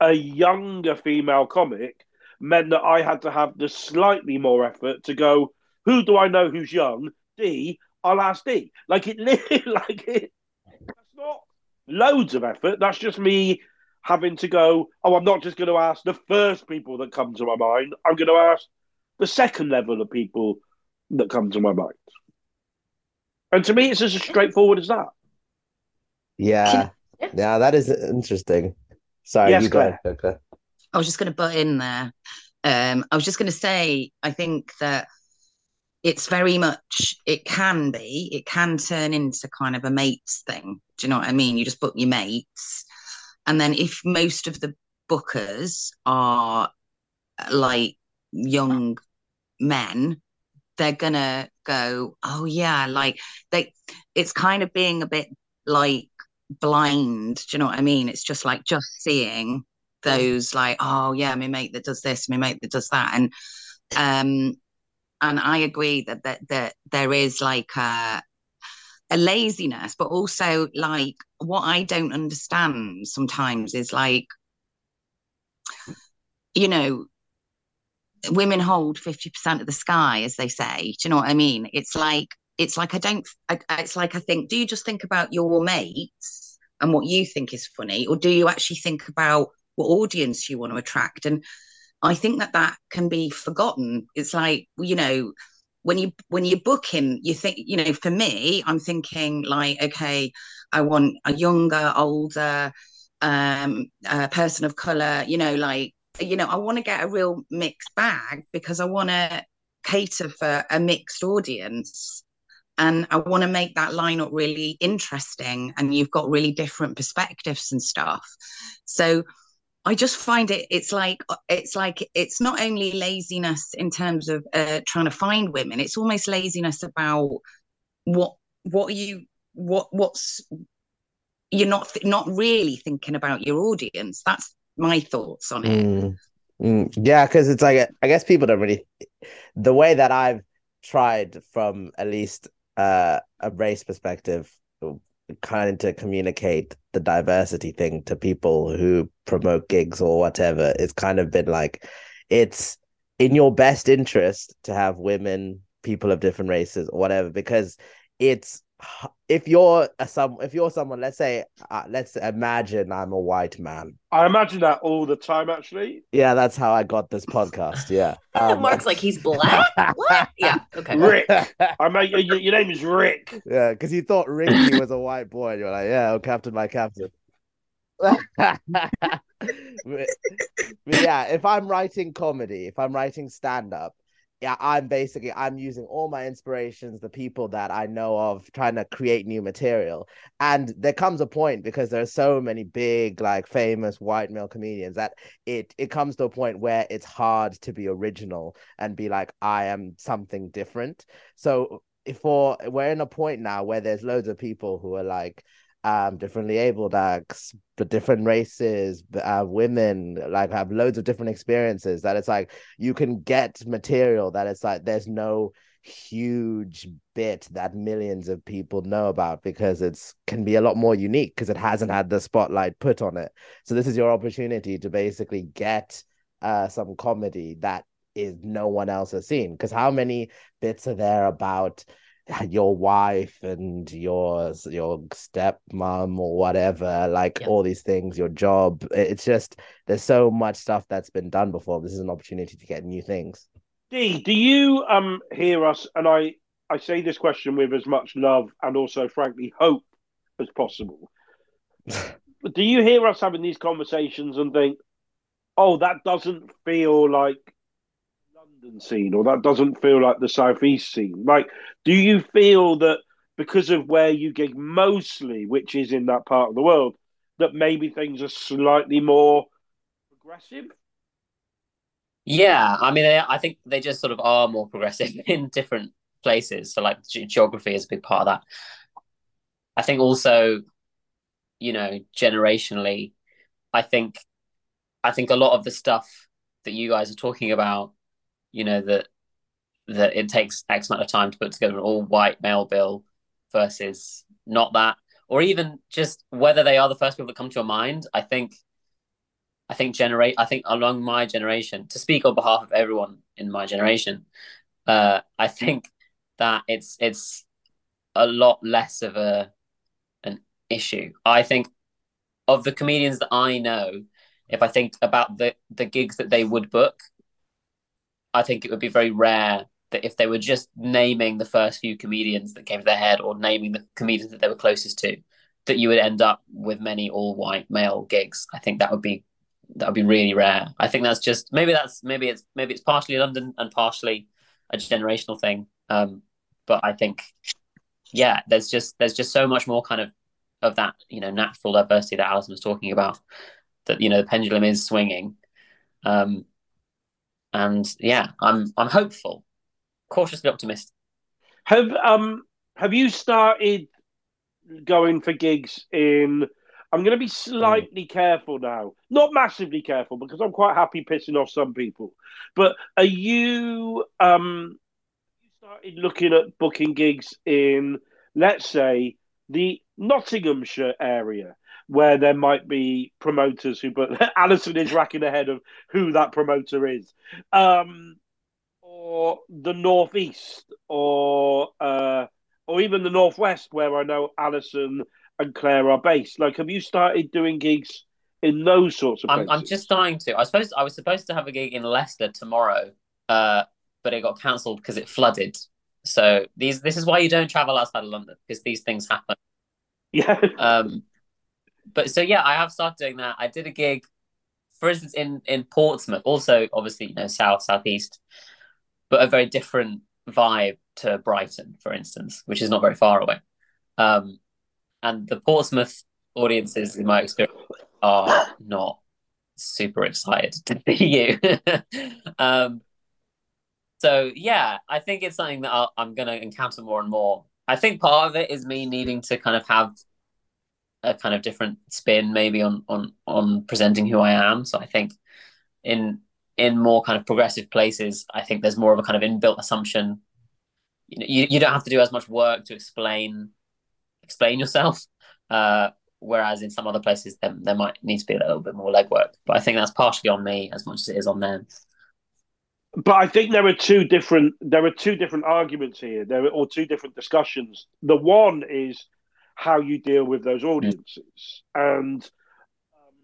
a younger female comic meant that I had to have the slightly more effort to go, who do I know who's young? Dee, I'll ask Dee. Like it, like it, loads of effort. That's just me having to go, oh, I'm not just going to ask the first people that come to my mind. I'm going to ask the second level of people that come to my mind. And to me, it's as straightforward as that. Yeah. Yeah, that is interesting. Sorry, yes, you go ahead, I was just going to butt in there. Um, I was just going to say, I think that it's very much it can be it can turn into kind of a mates thing do you know what i mean you just book your mates and then if most of the bookers are like young men, they're gonna go, oh yeah, like they it's kind of being a bit like blind. Do you know what I mean? It's just like just seeing those like, oh yeah, my mate that does this, my mate that does that. And um and I agree that that that there is like a a laziness, but also like what I don't understand sometimes is like, you know, women hold 50% of the sky, as they say. Do you know what I mean? It's like, it's like I don't, I, it's like I think, do you just think about your mates and what you think is funny, or do you actually think about what audience you want to attract? And I think that that can be forgotten. It's like, you know, when you when you book him, you think, you know, for me, I'm thinking like, okay, I want a younger, older, um, person of color, you know, like you know, I want to get a real mixed bag because I want to cater for a mixed audience. And I want to make that lineup really interesting. And you've got really different perspectives and stuff. So I just find it, it's like, it's like, it's not only laziness in terms of uh, trying to find women, it's almost laziness about what, what you, what, what's, you're not, not really thinking about your audience. That's my thoughts on it. Mm, mm, yeah, because it's like I guess people don't really the way that I've tried from at least uh, a race perspective, kind of to communicate the diversity thing to people who promote gigs or whatever. It's kind of been like it's in your best interest to have women, people of different races, or whatever, because it's if you're a some if you're someone let's say uh, let's imagine i'm a white man. I imagine that all the time actually. Yeah that's how i got this podcast yeah. Um, mark's like he's black? What? Yeah okay. Rick. I mean your, your name is rick. Yeah because you thought ricky was a white boy and you're like yeah oh captain my captain. But, but yeah if i'm writing comedy if i'm writing stand-up yeah, I'm basically I'm using all my inspirations, the people that I know of, trying to create new material. And there comes a point because there are so many big, like famous white male comedians that it it comes to a point where it's hard to be original and be like, I am something different. So for we're in a point now where there's loads of people who are like, um differently abled acts but different races uh, women like have loads of different experiences that it's like you can get material that it's like there's no huge bit that millions of people know about because it's can be a lot more unique because it hasn't had the spotlight put on it. So this is your opportunity to basically get uh some comedy that is no one else has seen. Because how many bits are there about your wife and your your stepmom or whatever like yep. all these things your job. It's just there's so much stuff that's been done before. This is an opportunity to get new things. Dee do you um hear us? And i i say this question with as much love and also frankly hope as possible. Do you hear us having these conversations and think oh that doesn't feel like London scene, or that doesn't feel like the southeast scene. Like, do you feel that because of where you gig mostly, which is in that part of the world, that maybe things are slightly more progressive? Yeah, I mean, I think they just sort of are more progressive in different places. So, like, geography is a big part of that. I think also, you know, generationally, I think, I think a lot of the stuff that you guys are talking about you know that that it takes X amount of time to put together an all white male bill versus not that, or even just whether they are the first people that come to your mind. I think, I think generate. I think along my generation, to speak on behalf of everyone in my generation, uh, I think that it's it's a lot less of a an issue. I think of the comedians that I know, if I think about the the gigs that they would book, I think it would be very rare that if they were just naming the first few comedians that came to their head or naming the comedians that they were closest to, that you would end up with many all white male gigs. I think that would be that would be really rare. I think that's just maybe that's maybe it's maybe it's partially London and partially a generational thing. Um, but I think yeah, there's just there's just so much more kind of of that you know natural diversity that Allyson was talking about. that you know the pendulum is swinging. Um, and yeah, I'm I'm hopeful, cautiously optimistic. Have um have you started going for gigs in? I'm going to be slightly careful now, not massively careful because I'm quite happy pissing off some people. But are you um started looking at booking gigs in, let's say, the Nottinghamshire area? Where there might be promoters who, but Allyson is racking ahead of who that promoter is. Um, or the northeast or uh, or even the northwest where I know Allyson and Claire are based. Like, have you started doing gigs in those sorts of I'm, places? I'm just starting to. I suppose I was supposed to have a gig in Leicester tomorrow, uh, but it got cancelled because it flooded. So these this is why you don't travel outside of London because these things happen. yeah. Um, but so yeah, I have started doing that. I did a gig, for instance, in in Portsmouth, also obviously you know south southeast, but a very different vibe to Brighton, for instance, which is not very far away. Um, and the Portsmouth audiences, in my experience, are not super excited to see you. um, so yeah, I think it's something that I'll, I'm going to encounter more and more. I think part of it is me needing to kind of have a kind of different spin, maybe on on on presenting who I am. So I think in in more kind of progressive places, I think there's more of a kind of inbuilt assumption. You know, you, you don't have to do as much work to explain explain yourself. Uh, whereas in some other places, there, there might need to be a little bit more legwork. But I think that's partially on me as much as it is on them. But I think there are two different there are two different arguments here. There are or two different discussions. The one is how you deal with those audiences, and um,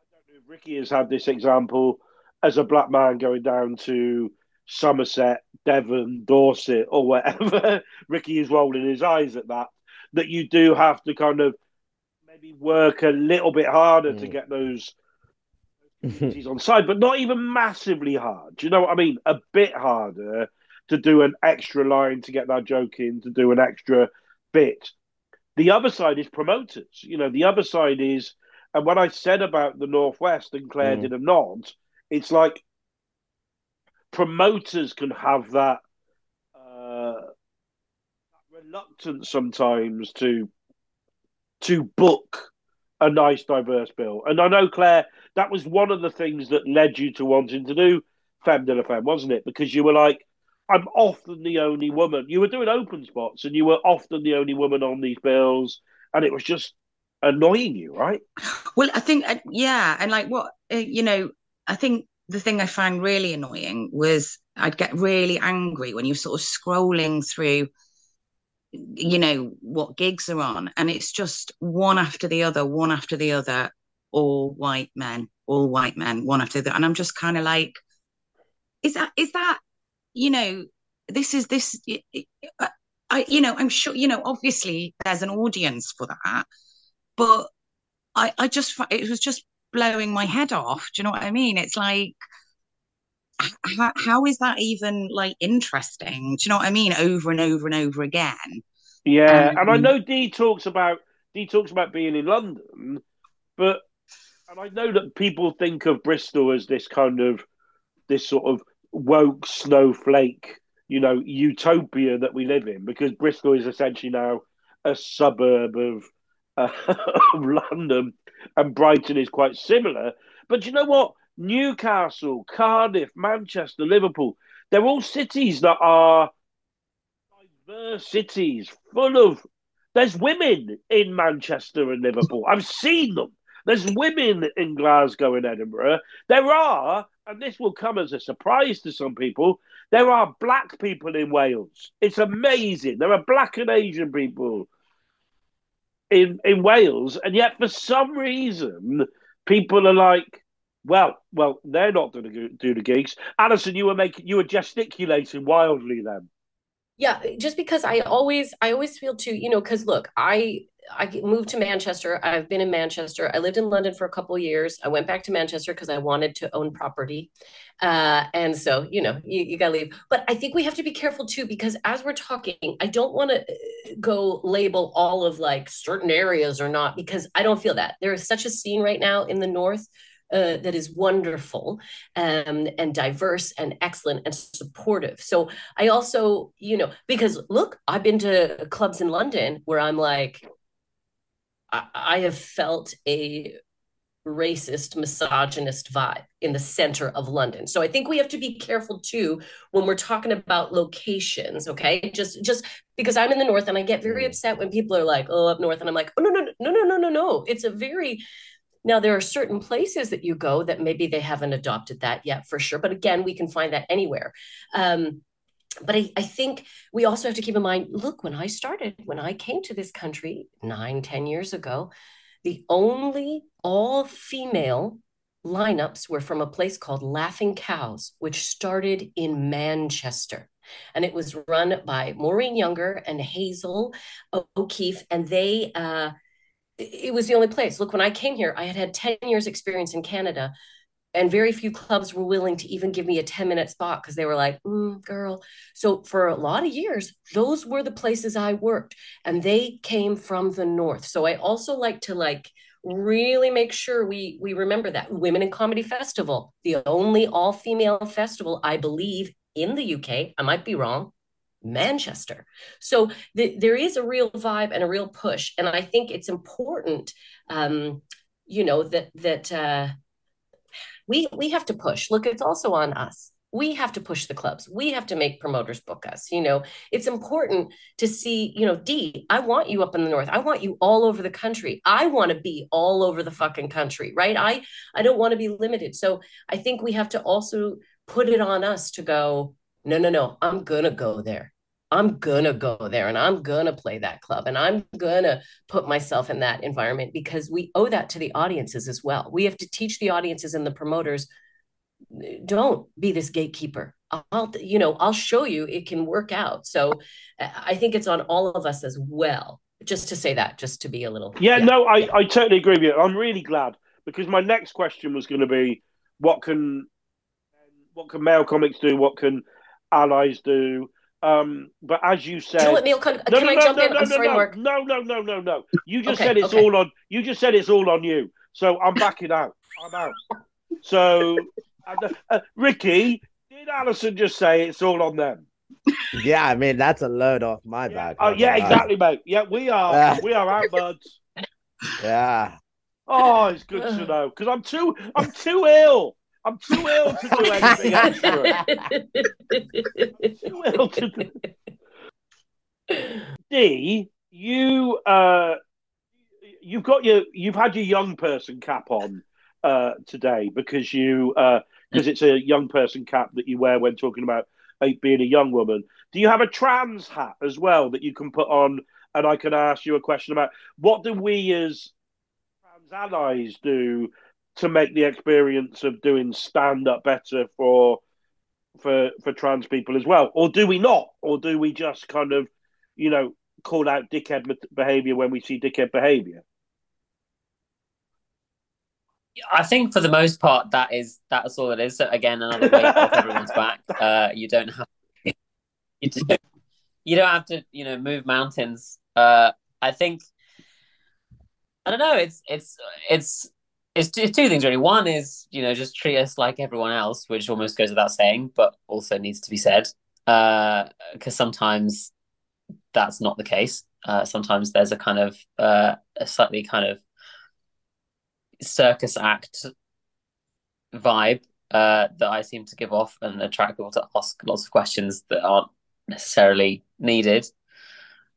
I don't know if Ricky has had this example as a black man going down to Somerset, Devon, Dorset, or whatever. Ricky is rolling his eyes at that. That you do have to kind of maybe work a little bit harder to Mm. get those he's on side, but not even massively hard. Do you know what I mean? A bit harder to do an extra line to get that joke in, to do an extra bit. The other side is promoters. You know, the other side is, and what I said about the Northwest and Claire Mm. did a nod, it's like promoters can have that uh, reluctance sometimes to to book a nice diverse bill. And I know Claire, that was one of the things that led you to wanting to do Femme de la Femme, wasn't it? Because you were like, I'm often the only woman. You were doing open spots, and you were often the only woman on these bills, and it was just annoying you, right? Well, I think, uh, yeah, and like what, uh, you know, I think the thing I found really annoying was I'd get really angry when you're sort of scrolling through, you know, what gigs are on, and it's just one after the other, one after the other, all white men, all white men, one after the other, and I'm just kind of like, is that is that, you know, this is this, I, I, you know, I'm sure, you know, obviously there's an audience for that, but I, I just it was just blowing my head off. Do you know what I mean? It's like how, how is that even like interesting? Do you know what I mean? Over and over and over again. Yeah, Um, and I know Dee talks about Dee talks about being in London, but and I know that people think of Bristol as this kind of this sort of woke snowflake, you know, utopia that we live in, because Bristol is essentially now a suburb of, uh, of London, and Brighton is quite similar. But you know what? Newcastle, Cardiff, Manchester, Liverpool, they're all cities that are diverse cities full of. There's women in Manchester and Liverpool. I've seen them. There's women in Glasgow and Edinburgh. There are, and this will come as a surprise to some people, there are black people in Wales. It's amazing. There are black and Asian people in in Wales, and yet for some reason, people are like, well, well, they're not going to do the gigs. Allyson, you were making, you were gesticulating wildly then. Yeah, just because I always I always feel too, you know, because look, I I moved to Manchester. I've been in Manchester. I lived in London for a couple years. I went back to Manchester because I wanted to own property. Uh, and so, you know, you, you got to leave. But I think we have to be careful too, because as we're talking, I don't want to uh, go label all of like certain areas or not, because I don't feel that. There is such a scene right now in the North uh, that is wonderful um, and diverse and excellent and supportive. So I also, you know, because look, I've been to clubs in London where I'm like, I, I have felt a racist, misogynist vibe in the center of London. So I think we have to be careful too when we're talking about locations. Okay, just just because I'm in the north and I get very upset when people are like, "Oh, up north," and I'm like, "Oh no, no, no, no, no, no, no." It's a very now, there are certain places that you go that maybe they haven't adopted that yet for sure. But again, we can find that anywhere. Um, but I, I, think we also have to keep in mind look, when I started, when I came to this country nine, ten years ago, the only all female lineups were from a place called Laughing Cows, which started in Manchester. And it was run by Maureen Younger and Hazel O'Keefe. And they, uh, it was the only place. Look, when I came here, I had had 10 years experience in Canada and very few clubs were willing to even give me a 10 minute spot because they were like, mm, girl. So for a lot of years, those were the places I worked and they came from the North. So I also like to like really make sure we we remember that women in comedy festival the only all female festival i believe in the uk i might be wrong Manchester. So the, there is a real vibe and a real push, and I think it's important, um, you know, that that uh, we we have to push. Look, it's also on us. We have to push the clubs. We have to make promoters book us. You know, it's important to see. You know, Dee. I want you up in the north. I want you all over the country. I want to be all over the fucking country, right? I I don't want to be limited. So I think we have to also put it on us to go. No, no, no. I'm gonna go there I'm gonna go there and I'm gonna play that club and I'm gonna put myself in that environment because we owe that to the audiences as well. We have to teach the audiences and the promoters don't be this gatekeeper. I'll you know, I'll show you it can work out. So I think it's on all of us as well. Just to say that, just to be a little Yeah, yeah no, I, yeah. I totally agree with you. I'm really glad because my next question was gonna be what can what can male comics do, what can allies do? Um, but as you said, Do you know what, Neil? Can, no, can no, I no, jump no, in? No, I'm no, sorry, no, Mark. No, no, no, no, no. You just okay, said it's okay. all on. You just said it's all on you. So I'm backing out. I'm out. So, uh, uh, Ricky, did Allyson just say it's all on them? Yeah, I mean that's a load off my yeah. back. Oh yeah, exactly, mate. Yeah, we are. we are out, buds. Yeah. Oh, it's good to know because I'm too. I'm too ill. I'm too ill to do anything extra. too ill to do. Dee, you uh, you've got your you've had your young person cap on uh today because you uh because it's a young person cap that you wear when talking about being a young woman. Do you have a trans hat as well that you can put on? And I can ask you a question about what do we as trans allies do to make the experience of doing stand up better for for for trans people as well, or do we not, or do we just kind of, you know, call out dickhead behavior when we see dickhead behavior? I think for the most part that is that's all it is. So again, another weight off everyone's back. Uh, you don't have you don't, you don't have to you know move mountains. Uh, I think I don't know. It's it's it's it's two, two things really. One is you know just treat us like everyone else, which almost goes without saying, but also needs to be said because uh, sometimes that's not the case. Uh, sometimes there's a kind of uh, a slightly kind of circus act vibe uh, that I seem to give off and attract people to ask lots of questions that aren't necessarily needed.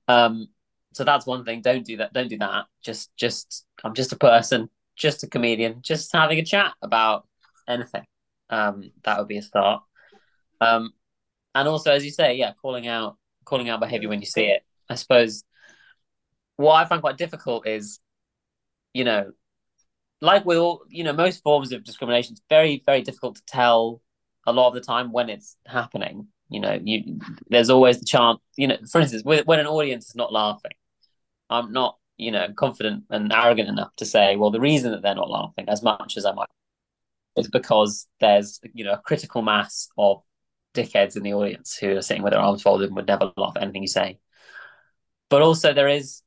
Um, so that's one thing. Don't do that. Don't do that. Just, just, I'm just a person, just a comedian, just having a chat about anything. Um, that would be a start. Um, and also, as you say, yeah, calling out, calling out behavior when you see it. I suppose what I find quite difficult is, you know, like with all, you know, most forms of discrimination, it's very, very difficult to tell a lot of the time when it's happening. you know, you there's always the chance, you know, for instance, when an audience is not laughing, I'm not, you know, confident and arrogant enough to say, well, the reason that they're not laughing as much as I might is because there's, you know, a critical mass of dickheads in the audience who are sitting with their arms folded and would never laugh at anything you say. But also there is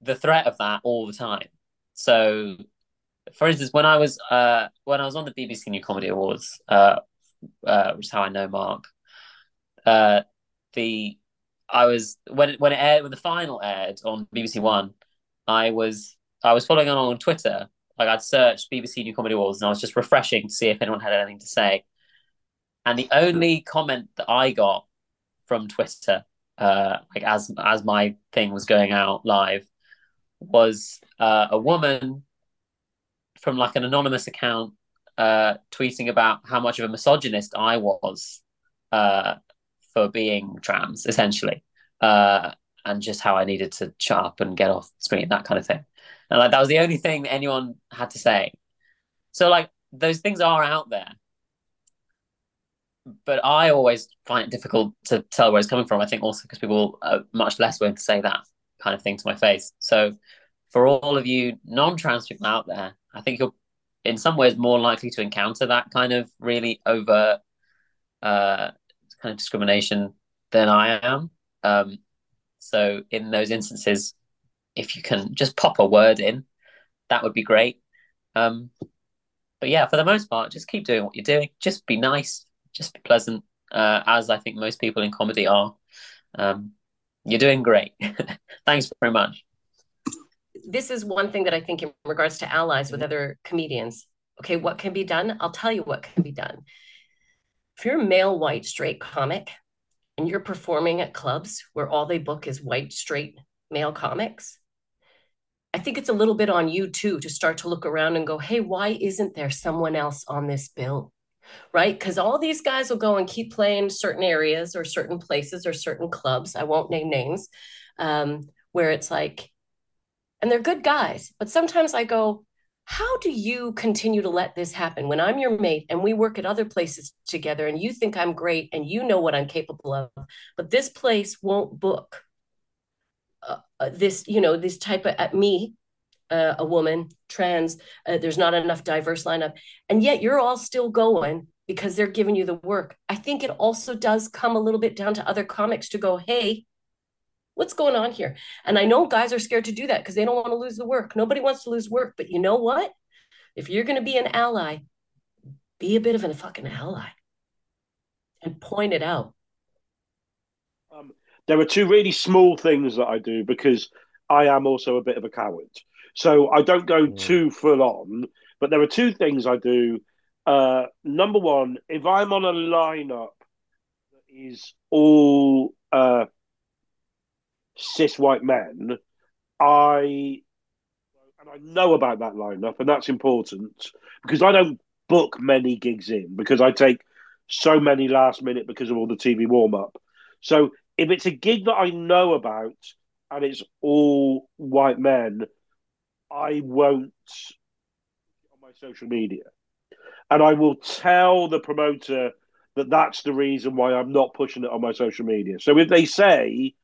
the threat of that all the time. So for instance, when I was uh when I was on the BBC New Comedy Awards, uh, uh which is how I know Mark, uh the I was when it when it aired when the final aired on BBC One, I was I was following along on Twitter. Like I'd searched BBC New Comedy Awards and I was just refreshing to see if anyone had anything to say. And the only comment that I got from Twitter, uh, like as as my thing was going out live, was uh, a woman from like an anonymous account uh, tweeting about how much of a misogynist I was uh, for being trans, essentially, uh, and just how I needed to shut up and get off screen, that kind of thing. And like that was the only thing anyone had to say. So like those things are out there, but I always find it difficult to tell where it's coming from. I think also because people are much less willing to say that kind of thing to my face. So for all of you non-trans people out there, I think you're in some ways more likely to encounter that kind of really overt uh, kind of discrimination than I am. Um, so in those instances, if you can just pop a word in, that would be great. Um, but yeah, for the most part, just keep doing what you're doing. Just be nice. Just be pleasant, uh, as I think most people in comedy are. Um, you're doing great. Thanks very much this is one thing that I think in regards to allies with other comedians. Okay, what can be done? I'll tell you what can be done. If you're a male, white, straight comic and you're performing at clubs where all they book is white, straight male comics, I think it's a little bit on you too to start to look around and go, hey, why isn't there someone else on this bill? Right? Because all these guys will go and keep playing certain areas or certain places or certain clubs. I won't name names, um, where it's like, and they're good guys. But sometimes I go, how do you continue to let this happen when I'm your mate and we work at other places together and you think I'm great and you know what I'm capable of, but this place won't book uh, uh, this, you know, this type of at me, uh, a woman, trans, uh, there's not enough diverse lineup. And yet you're all still going because they're giving you the work. I think it also does come a little bit down to other comics to go, hey, What's going on here? And I know guys are scared to do that because they don't want to lose the work. Nobody wants to lose work. But you know what? If you're going to be an ally, be a bit of a fucking ally and point it out. Um, there are two really small things that I do because I am also a bit of a coward. So I don't go mm. too full on, but there are two things I do. Uh, number one, if I'm on a lineup that is all uh, cis white men, I and I know about that lineup, and that's important because I don't book many gigs in because I take so many last minute because of all the TV warm up. So if it's a gig that I know about and it's all white men, I won't on my social media, and I will tell the promoter that that's the reason why I'm not pushing it on my social media. So if they say,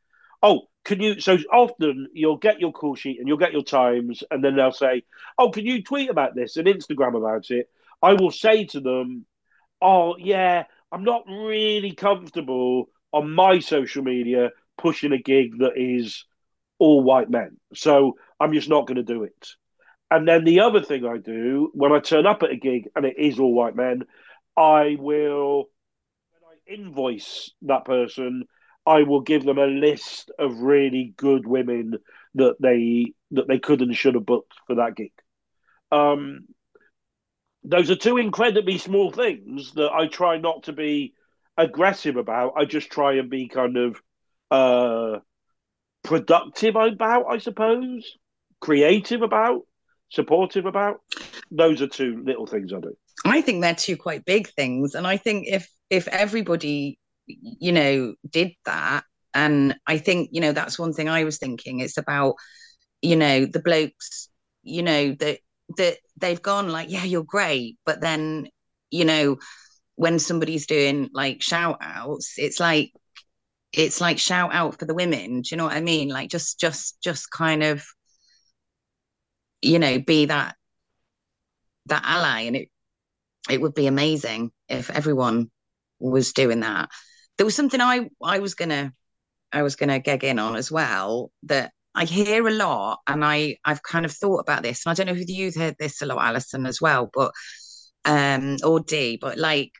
"Oh, can you so often you'll get your call sheet and you'll get your times and then they'll say oh can you tweet about this and instagram about it? I will say to them oh yeah i'm not really comfortable on my social media pushing a gig that is all white men. So i'm just not going to do it. And then the other thing i do when i turn up at a gig and it is all white men i will invoice that person I will give them a list of really good women that they that they could and should have booked for that gig. Um, those are two incredibly small things that I try not to be aggressive about. I just try and be kind of uh, productive about, I suppose, creative about, supportive about. Those are two little things I do. I think they're two quite big things, and I think if if everybody you know, did that. And I think, you know, that's one thing I was thinking. It's about, you know, the blokes, you know, that that they've gone like, yeah, you're great, but then, you know, when somebody's doing like shout outs, it's like it's like shout out for the women. Do you know what I mean? Like just just just kind of you know be that that ally and it it would be amazing if everyone was doing that. There was something I I was gonna I was gonna geg in on as well that I hear a lot, and I I've kind of thought about this, and I don't know if you've heard this a lot, Allyson, as well, but um or Dee, but like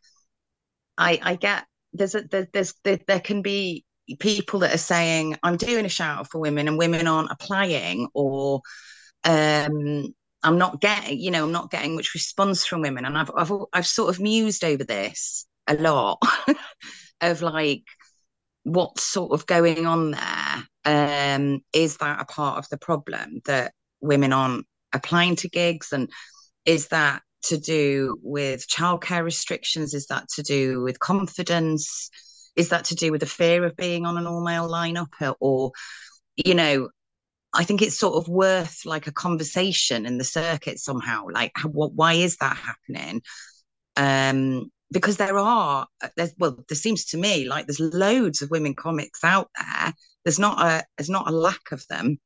I I get there's a there, there's there, there can be people that are saying I'm doing a shout out for women and women aren't applying or um I'm not getting you know I'm not getting much response from women. And I've I've I've sort of mused over this a lot of like what's sort of going on there um is that a part of the problem that women aren't applying to gigs and is that to do with childcare restrictions? Is that to do with confidence? Is that to do with the fear of being on an all male lineup? Or, or, you know, I think it's sort of worth like a conversation in the circuit somehow. Like, what? why is that happening? Um, because there are, there's, well, there seems to me like there's loads of women comics out there. There's not a, there's not a lack of them.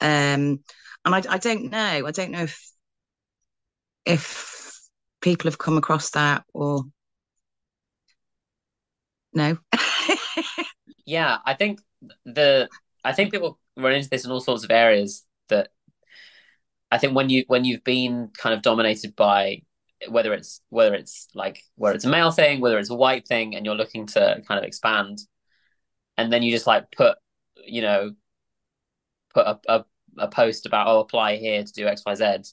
Um, and I, I don't know. I don't know if if people have come across that or no yeah i think the i think people run into this in all sorts of areas that i think when you when you've been kind of dominated by whether it's whether it's like whether it's a male thing whether it's a white thing and you're looking to kind of expand and then you just like put you know put a, a, a post about oh apply here to do xyz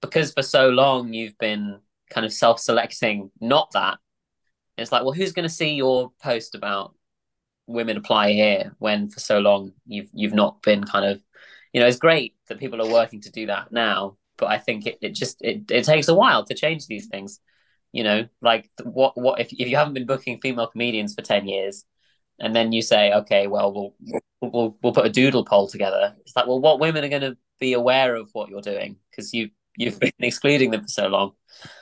because for so long you've been kind of self-selecting not that. It's like well who's going to see your post about women apply here when for so long you've you've not been kind of you know it's great that people are working to do that now but i think it, it just it, it takes a while to change these things you know like what what if, if you haven't been booking female comedians for 10 years and then you say okay well we'll we'll, we'll put a doodle poll together it's like well what women are going to be aware of what you're doing because you you've been excluding them for so long.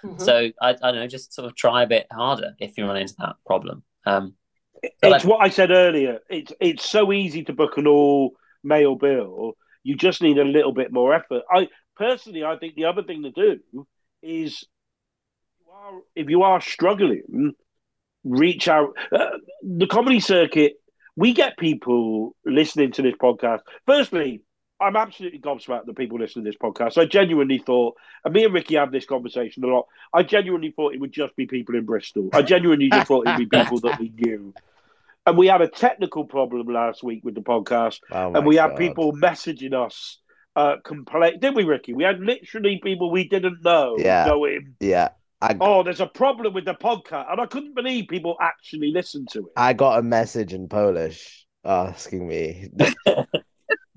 Mm-hmm. So I, I don't know, just sort of try a bit harder if you run into that problem. Um, it's what I said earlier. It's it's so easy to book an all male bill. You just need a little bit more effort. I personally, I think the other thing to do is, you are, if you are struggling, reach out. Uh, the comedy circuit, we get people listening to this podcast. Firstly, I'm absolutely gobsmacked that people listen to this podcast. I genuinely thought, and me and Ricky have this conversation a lot. I genuinely thought it would just be people in Bristol. I genuinely just thought it'd be people that we knew. And we had a technical problem last week with the podcast, oh and we God. had people messaging us uh complain did we ricky we had literally people we didn't know yeah going yeah I... oh there's a problem with the podcast and i couldn't believe people actually listened to it i got a message in polish asking me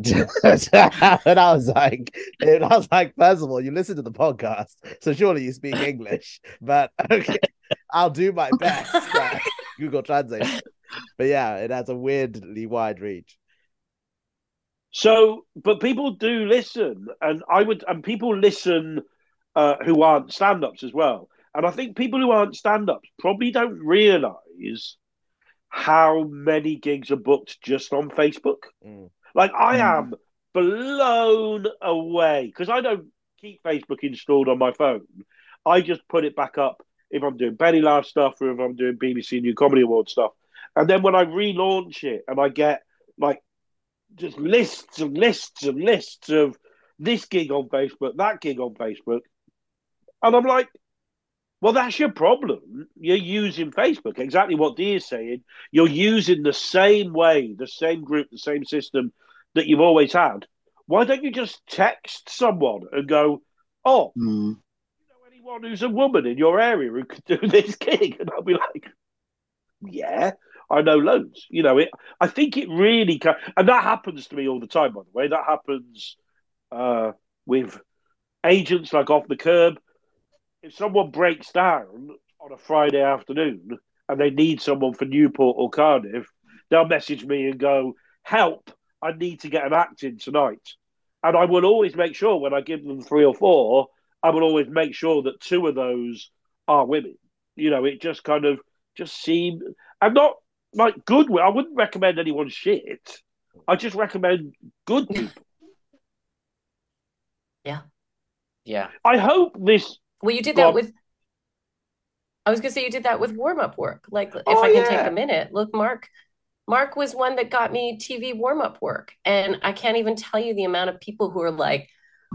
and I was like, and I was like, first of all, you listen to the podcast, so surely you speak English. But okay, I'll do my best. Google Translate. But yeah, it has a weirdly wide reach. So, but people do listen, and I would, and people listen uh, who aren't stand-ups as well. And I think people who aren't stand-ups probably don't realise how many gigs are booked just on Facebook. Mm. Like I mm. am blown away because I don't keep Facebook installed on my phone. I just put it back up if I'm doing Benny Laugh stuff or if I'm doing BBC New Comedy Award stuff. And then when I relaunch it and I get like just lists and lists and lists of this gig on Facebook, that gig on Facebook. And I'm like, well, that's your problem. You're using Facebook. Exactly what Dee is saying. You're using the same way, the same group, the same system that you've always had, why don't you just text someone and go, "Oh, mm. you know anyone who's a woman in your area who could do this gig?" And I'll be like, "Yeah, I know loads." You know, it. I think it really can, and that happens to me all the time. By the way, that happens uh, with agents like off the curb. If someone breaks down on a Friday afternoon and they need someone for Newport or Cardiff, they'll message me and go, "Help! I need to get an act in tonight. And I will always make sure when I give them three or four, I will always make sure that two of those are women. You know, it just kind of just seemed. I'm not like good. I wouldn't recommend anyone shit. I just recommend good people. Yeah. Yeah. I hope this. Well, you did Go that on. with. I was gonna say you did that with warm up work. Like, if Oh, I can yeah. take a minute, look, Mark. Mark was one that got me TV warm up work, and I can't even tell you the amount of people who are like,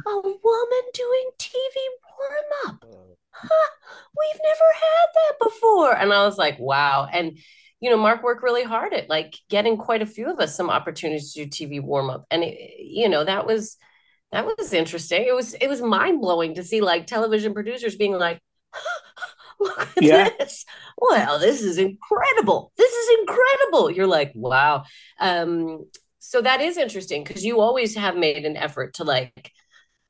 "A woman doing TV warm up? Huh, we've never had that before." And I was like, "Wow!" And you know, Mark worked really hard at like getting quite a few of us some opportunities to do TV warm up, and it, you know, that was that was interesting. It was it was mind blowing to see like television producers being like, "Look at Yeah. this! Well, this is incredible. This is incredible." You're like, "Wow." Um, so that is interesting because you always have made an effort to like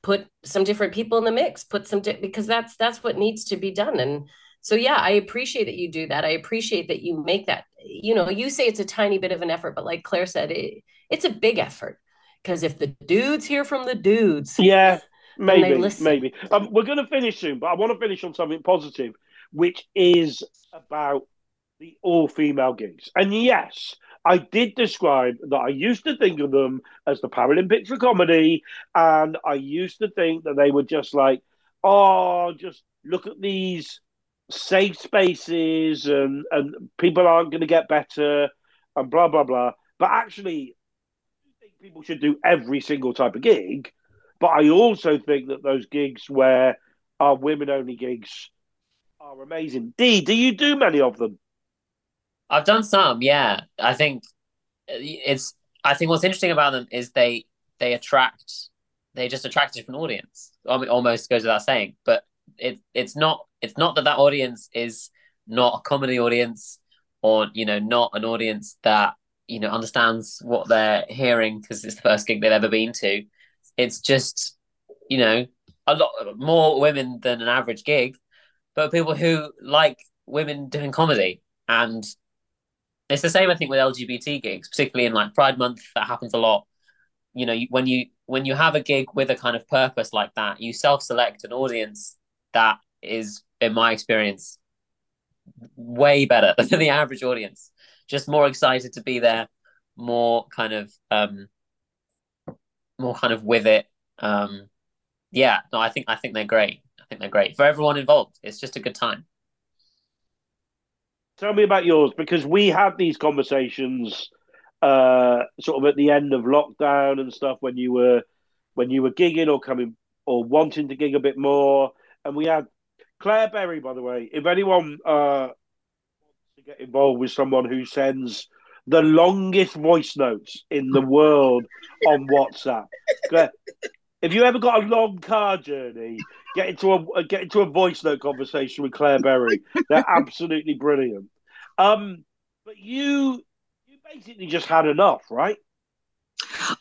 put some different people in the mix, put some di- because that's that's what needs to be done. And so yeah, I appreciate that you do that. I appreciate that you make that. You know, you say it's a tiny bit of an effort, but like Claire said, it, it's a big effort because if the dudes hear from the dudes, Yeah, maybe, maybe. Um, we're going to finish soon, but I want to finish on something positive, which is about the all-female gigs. And yes, I did describe that I used to think of them as the Paralympics for comedy, and I used to think that they were just like, oh, just look at these safe spaces, and and people aren't going to get better, and blah blah blah. But actually, I think people should do every single type of gig. But I also think that those gigs where are women-only gigs are amazing. Dee, do you do many of them? I've done some, yeah. I think it's I think what's interesting about them is they they attract they just attract a different audience. I mean, almost goes without saying, but it it's not it's not that that audience is not a comedy audience or you know not an audience that you know understands what they're hearing because it's the first gig they've ever been to. It's just you know a lot more women than an average gig, but people who like women doing comedy and it's the same, I think, with LGBT gigs, particularly in like Pride Month. That happens a lot. You know, when you when you have a gig with a kind of purpose like that, you self-select an audience that is, in my experience, way better than the average audience. Just more excited to be there, more kind of, um, more kind of with it. Um, yeah, no, I think I think they're great. I think they're great for everyone involved. It's just a good time. Tell me about yours because we had these conversations uh, sort of at the end of lockdown and stuff when you were when you were gigging or coming or wanting to gig a bit more. And we had Claire Berry, by the way. If anyone uh, wants to get involved with someone who sends the longest voice notes in the world on WhatsApp, Claire, if you ever got a long car journey, get into a get into a voice note conversation with Claire Berry. They're absolutely brilliant. Um, but you you basically just had enough, right?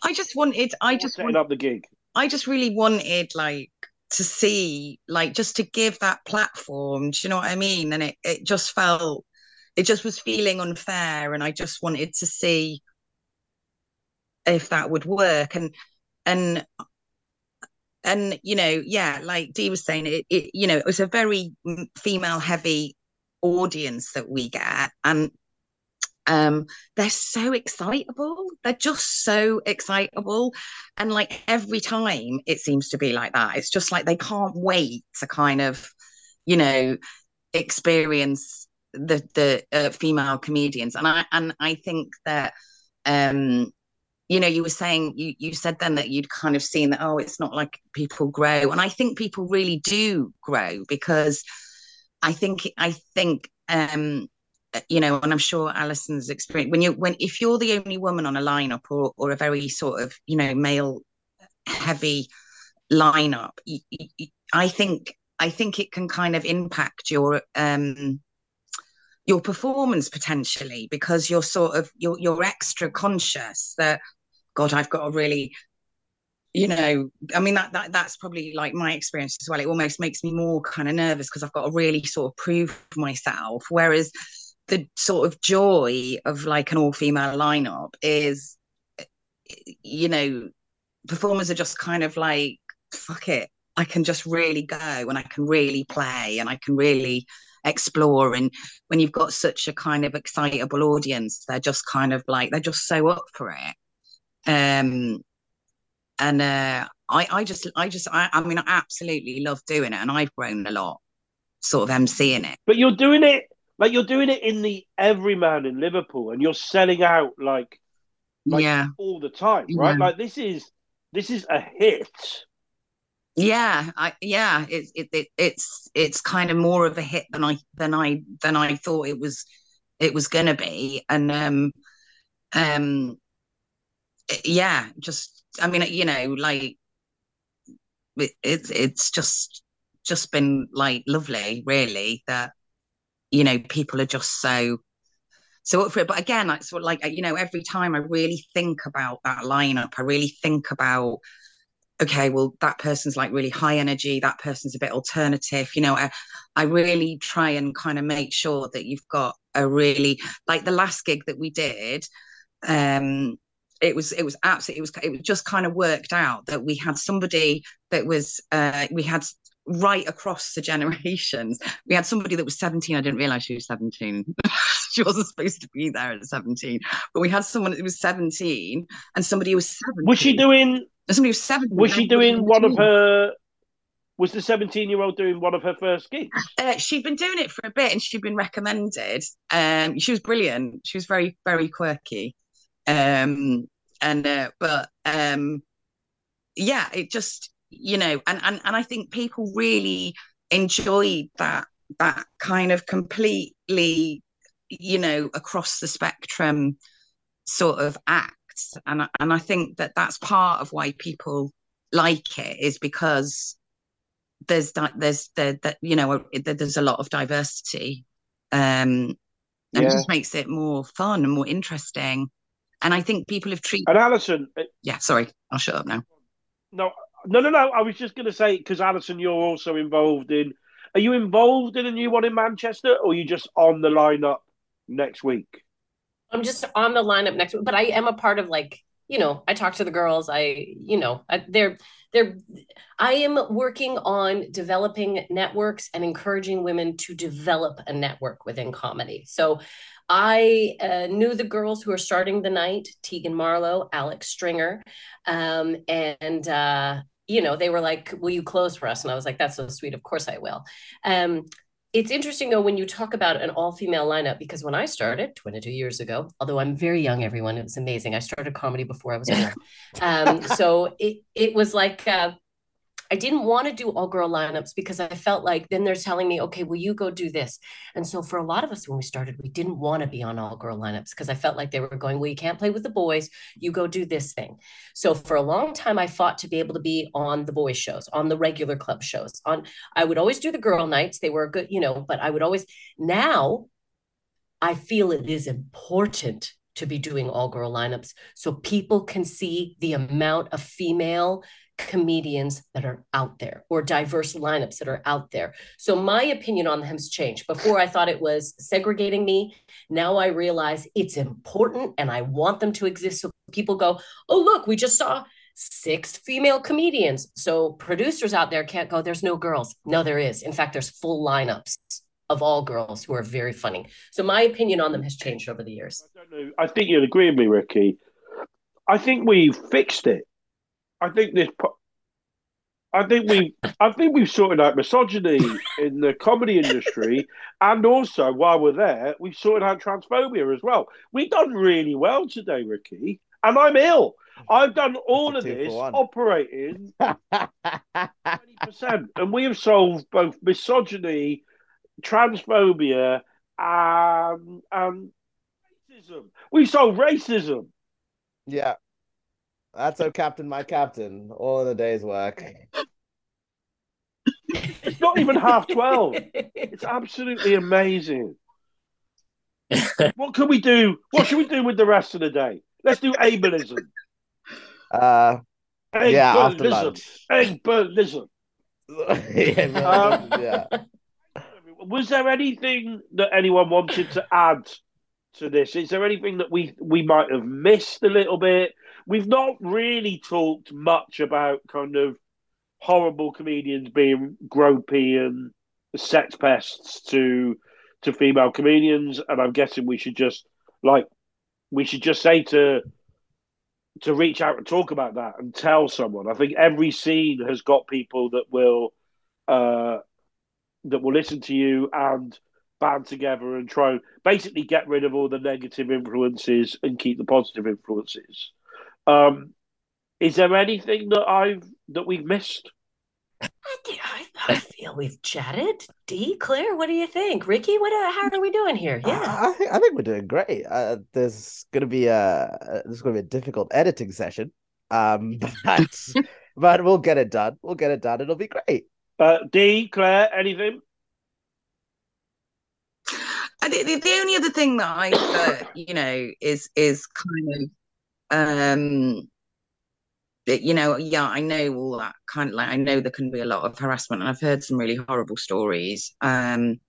I just wanted, I just setting want, up the gig. I just really wanted like to see, like, just to give that platform. Do you know what I mean? And it, it just felt, it just was feeling unfair, and I just wanted to see if that would work. And and and you know, yeah, like Dee was saying, it, it you know, it was a very mm, female heavy audience that we get, and um they're so excitable. They're just so excitable. And like every time it seems to be like that it's just like they can't wait to kind of you know experience the the uh, female comedians. And i and i think that um you know you were saying you you said then that you'd kind of seen that oh it's not like people grow. And i think people really do grow because i think i think um you know, and I'm sure Allyson's experience when you when if you're the only woman on a lineup or or a very sort of you know male heavy lineup, I think I think it can kind of impact your um your performance potentially because you're sort of you're you're extra conscious that God I've got to really you know i mean that, that that's probably like my experience as well. It almost makes me more kind of nervous because i've got to really sort of prove myself. Whereas the sort of joy of like an all-female lineup is you know performers are just kind of like fuck it. I can just really go and i can really play and i can really explore. And when you've got such a kind of excitable audience they're just kind of like they're just so up for it. Um and uh i i just i just i, I mean i absolutely love doing it and i've grown a lot sort of emceeing it. But you're doing it like you're doing it in the everyman in Liverpool, and you're selling out like Like- yeah all the time, right? Yeah. Like this is this is a hit. yeah i yeah it, it, it it's it's kind of more of a hit than i than i than i thought it was it was gonna be and um um yeah just i mean you know like it, it's it's just just been like lovely really that you know people are just so so up for it. But again like sort of like you know every time i really think about that lineup i really think about okay well that person's like really high energy that person's a bit alternative you know i i really try and kind of make sure that you've got a really like the last gig that we did um it was it was absolutely it was it was just kind of worked out that we had somebody that was uh we had right across the generations we had somebody that was 17 i didn't realize she was 17 she wasn't supposed to be there at 17 but we had someone that was 17 and somebody who was 17 Was she doing? and somebody who was 17 Was she doing one of her? Was the seventeen-year-old doing one of her first gigs? Uh, she'd been doing it for a bit and she'd been recommended. Um, she was brilliant. She was very, very quirky. Um, and uh, but um, yeah, it just you know, and and and I think people really enjoyed that that kind of completely, you know, across the spectrum sort of acts, and and I think that that's part of why people like it is because there's that there's there that you know there's a lot of diversity um and it Yeah. just makes it more fun and more interesting. And i think people have treated And Allyson, yeah sorry. I'll shut up now. No, no, no, no. I was just going to say because Allyson, you're also involved in. Are you involved in a new one in Manchester, or are you just on the lineup next week? I'm just on the lineup next week, but I am a part of like, you know, I talk to the girls. I, you know, I, they're, they're, I am working on developing networks and encouraging women to develop a network within comedy. So I uh, knew the girls who are starting the night, Tegan Marlowe, Alex Stringer, um, and, uh, you know, they were like, will you close for us? And I was like, that's so sweet. Of course I will. Um, it's interesting though when you talk about an all-female lineup because when I started 22 years ago, although I'm very young, everyone, it was amazing. I started comedy before I was born. um, so it it was like uh, I didn't want to do all girl lineups because I felt like then they're telling me, okay, well, you go do this. And so for a lot of us when we started, we didn't want to be on all girl lineups because I felt like they were going, well, you can't play with the boys, you go do this thing. So for a long time, I fought to be able to be on the boys' shows, on the regular club shows. On I would always do the girl nights. They were good, you know, but I would always now I feel it is important to be doing all girl lineups so people can see the amount of female comedians that are out there or diverse lineups that are out there. So my opinion on them has changed. Before I thought it was segregating me. Now I realize it's important and I want them to exist so people go, "Oh, look, we just saw six female comedians." So producers out there can't go, "There's no girls." No, there is. In fact, there's full lineups of all girls who are very funny. So my opinion on them has changed over the years. I. I think you'd agree with me, Ricky. I think we fixed it. I think this. I think we. I think we've sorted out misogyny in the comedy industry, and also while we're there, we've sorted out transphobia as well. We've done really well today, Ricky, and I'm ill. I've done all of this operating twenty percent, and we have solved both misogyny, transphobia, and and racism. We solved racism. yeah. That's so Captain My Captain, all in a day's work. It's not even half twelve. It's absolutely amazing. What can we do? What should we do with the rest of the day? Let's do ableism. Uh yeah, after Ableism. lunch. Ableism. yeah, Um, yeah. Was there anything that anyone wanted to add to this? Is there anything that we we might have missed a little bit? We've not really talked much about kind of horrible comedians being gropey and sex pests to to female comedians, and I'm guessing we should just like we should just say to to reach out and talk about that and tell someone. I think every scene has got people that will uh, that will listen to you and band together and try and basically get rid of all the negative influences and keep the positive influences. Um, is there anything that I've that we've missed? I, I, I feel we've chatted. Dee, Claire, what do you think? Ricky, what? Uh, how are we doing here? Yeah, I, I think I think we're doing great. Uh, there's gonna be a there's gonna be a difficult editing session, um, but but we'll get it done. We'll get it done. It'll be great. Uh, Dee, Claire, anything? I think the, the only other thing that I, uh, you know, is is kind of, um, you know, yeah, I know all that kind of like I know there can be a lot of harassment, and I've heard some really horrible stories. Um,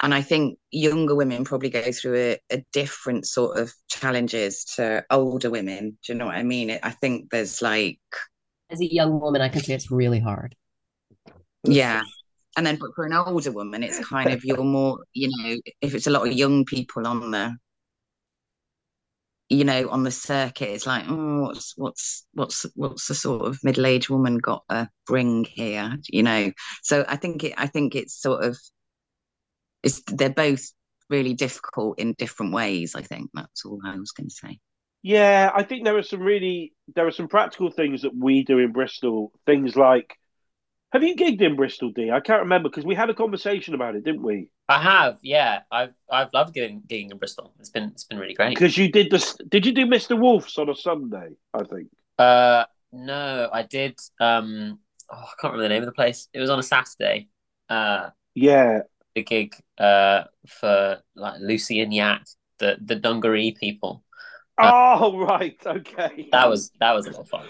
and I think younger women probably go through a, a different sort of challenges to older women. Do you know what I mean? I think there's like, as a young woman, I can say it's really hard. yeah. And then but for an older woman, it's kind of you're more, you know, if it's a lot of young people on the, you know, on the circuit, it's like, oh, what's what's what's what's the sort of middle aged woman got to bring here, you know? So I think it, I think it's sort of, it's they're both really difficult in different ways. I think that's all I was going to say. Yeah, I think there are some really there are some practical things that we do in Bristol. Things like, have you gigged in Bristol, Dee? I can't remember because we had a conversation about it, didn't we? I have, yeah. I've I've loved getting gigging in Bristol. It's been it's been really great. Because you did this. Did you do Mr. Wolf's on a Sunday? I think. Uh, no, I did. Um, oh, I can't remember the name of the place. It was on a Saturday. Uh, Yeah, the gig uh for like Lucy and Yak, the the Dungaree people. Uh, oh right, okay. That was that was a lot of fun.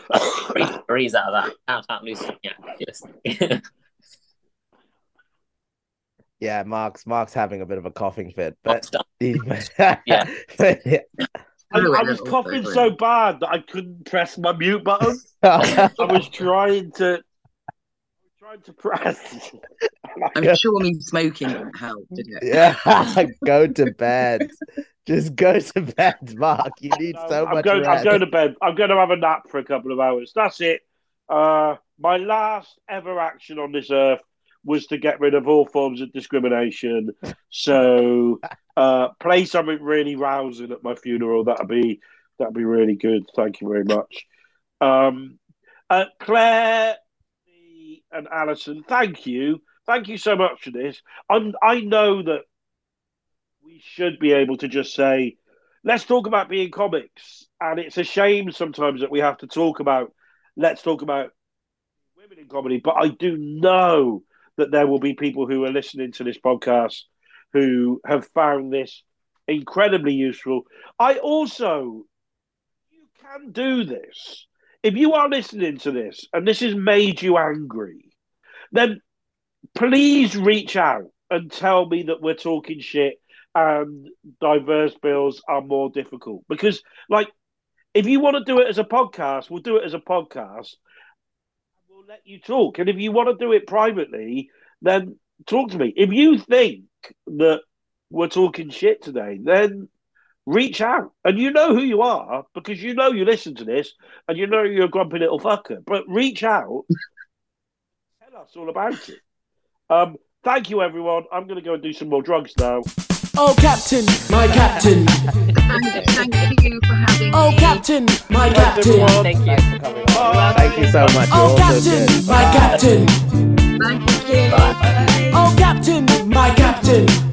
Breeze, breeze out of that. Out out Lucy and Yak. Yes. Yeah, Mark's Mark's having a bit of a coughing fit, but Mark's done. yeah, Yeah. I, I I was coughing so bad that I couldn't press my mute button. I was trying to, trying to press. I'm sure me smoking didn't it? yeah, go to bed. Just go to bed, Mark. You need No, so I'm much going. I'm going to bed. I'm going to have a nap for a couple of hours. That's it. Uh, my last ever action on this earth was to get rid of all forms of discrimination. So, uh, play something really rousing at my funeral. That'd be that'd be really good. Thank you very much. Um, uh, Claire and Allyson, thank you. Thank you so much for this. I'm, I know that we should be able to just say, let's talk about being comics. And it's a shame sometimes that we have to talk about, let's talk about women in comedy. But I do know that there will be people who are listening to this podcast who have found this incredibly useful. I also, you can do this. If you are listening to this and this has made you angry, then please reach out and tell me that we're talking shit and diverse bills are more difficult. Because, like, if you want to do it as a podcast, we'll do it as a podcast. We'll let you talk. And if you want to do it privately, then talk to me. If you think that we're talking shit today, then reach out. And you know who you are because you know you listen to this and you know you're a grumpy little fucker. But reach out, tell us all about it. Um, thank you, everyone. I'm going to go and do some more drugs now. Oh, Captain, my Captain. and thank you for having oh, me. Oh, Captain, my Captain. Thank you. Thank you so much. Oh, Captain, my Captain. Thank you. Oh, Captain, my Captain.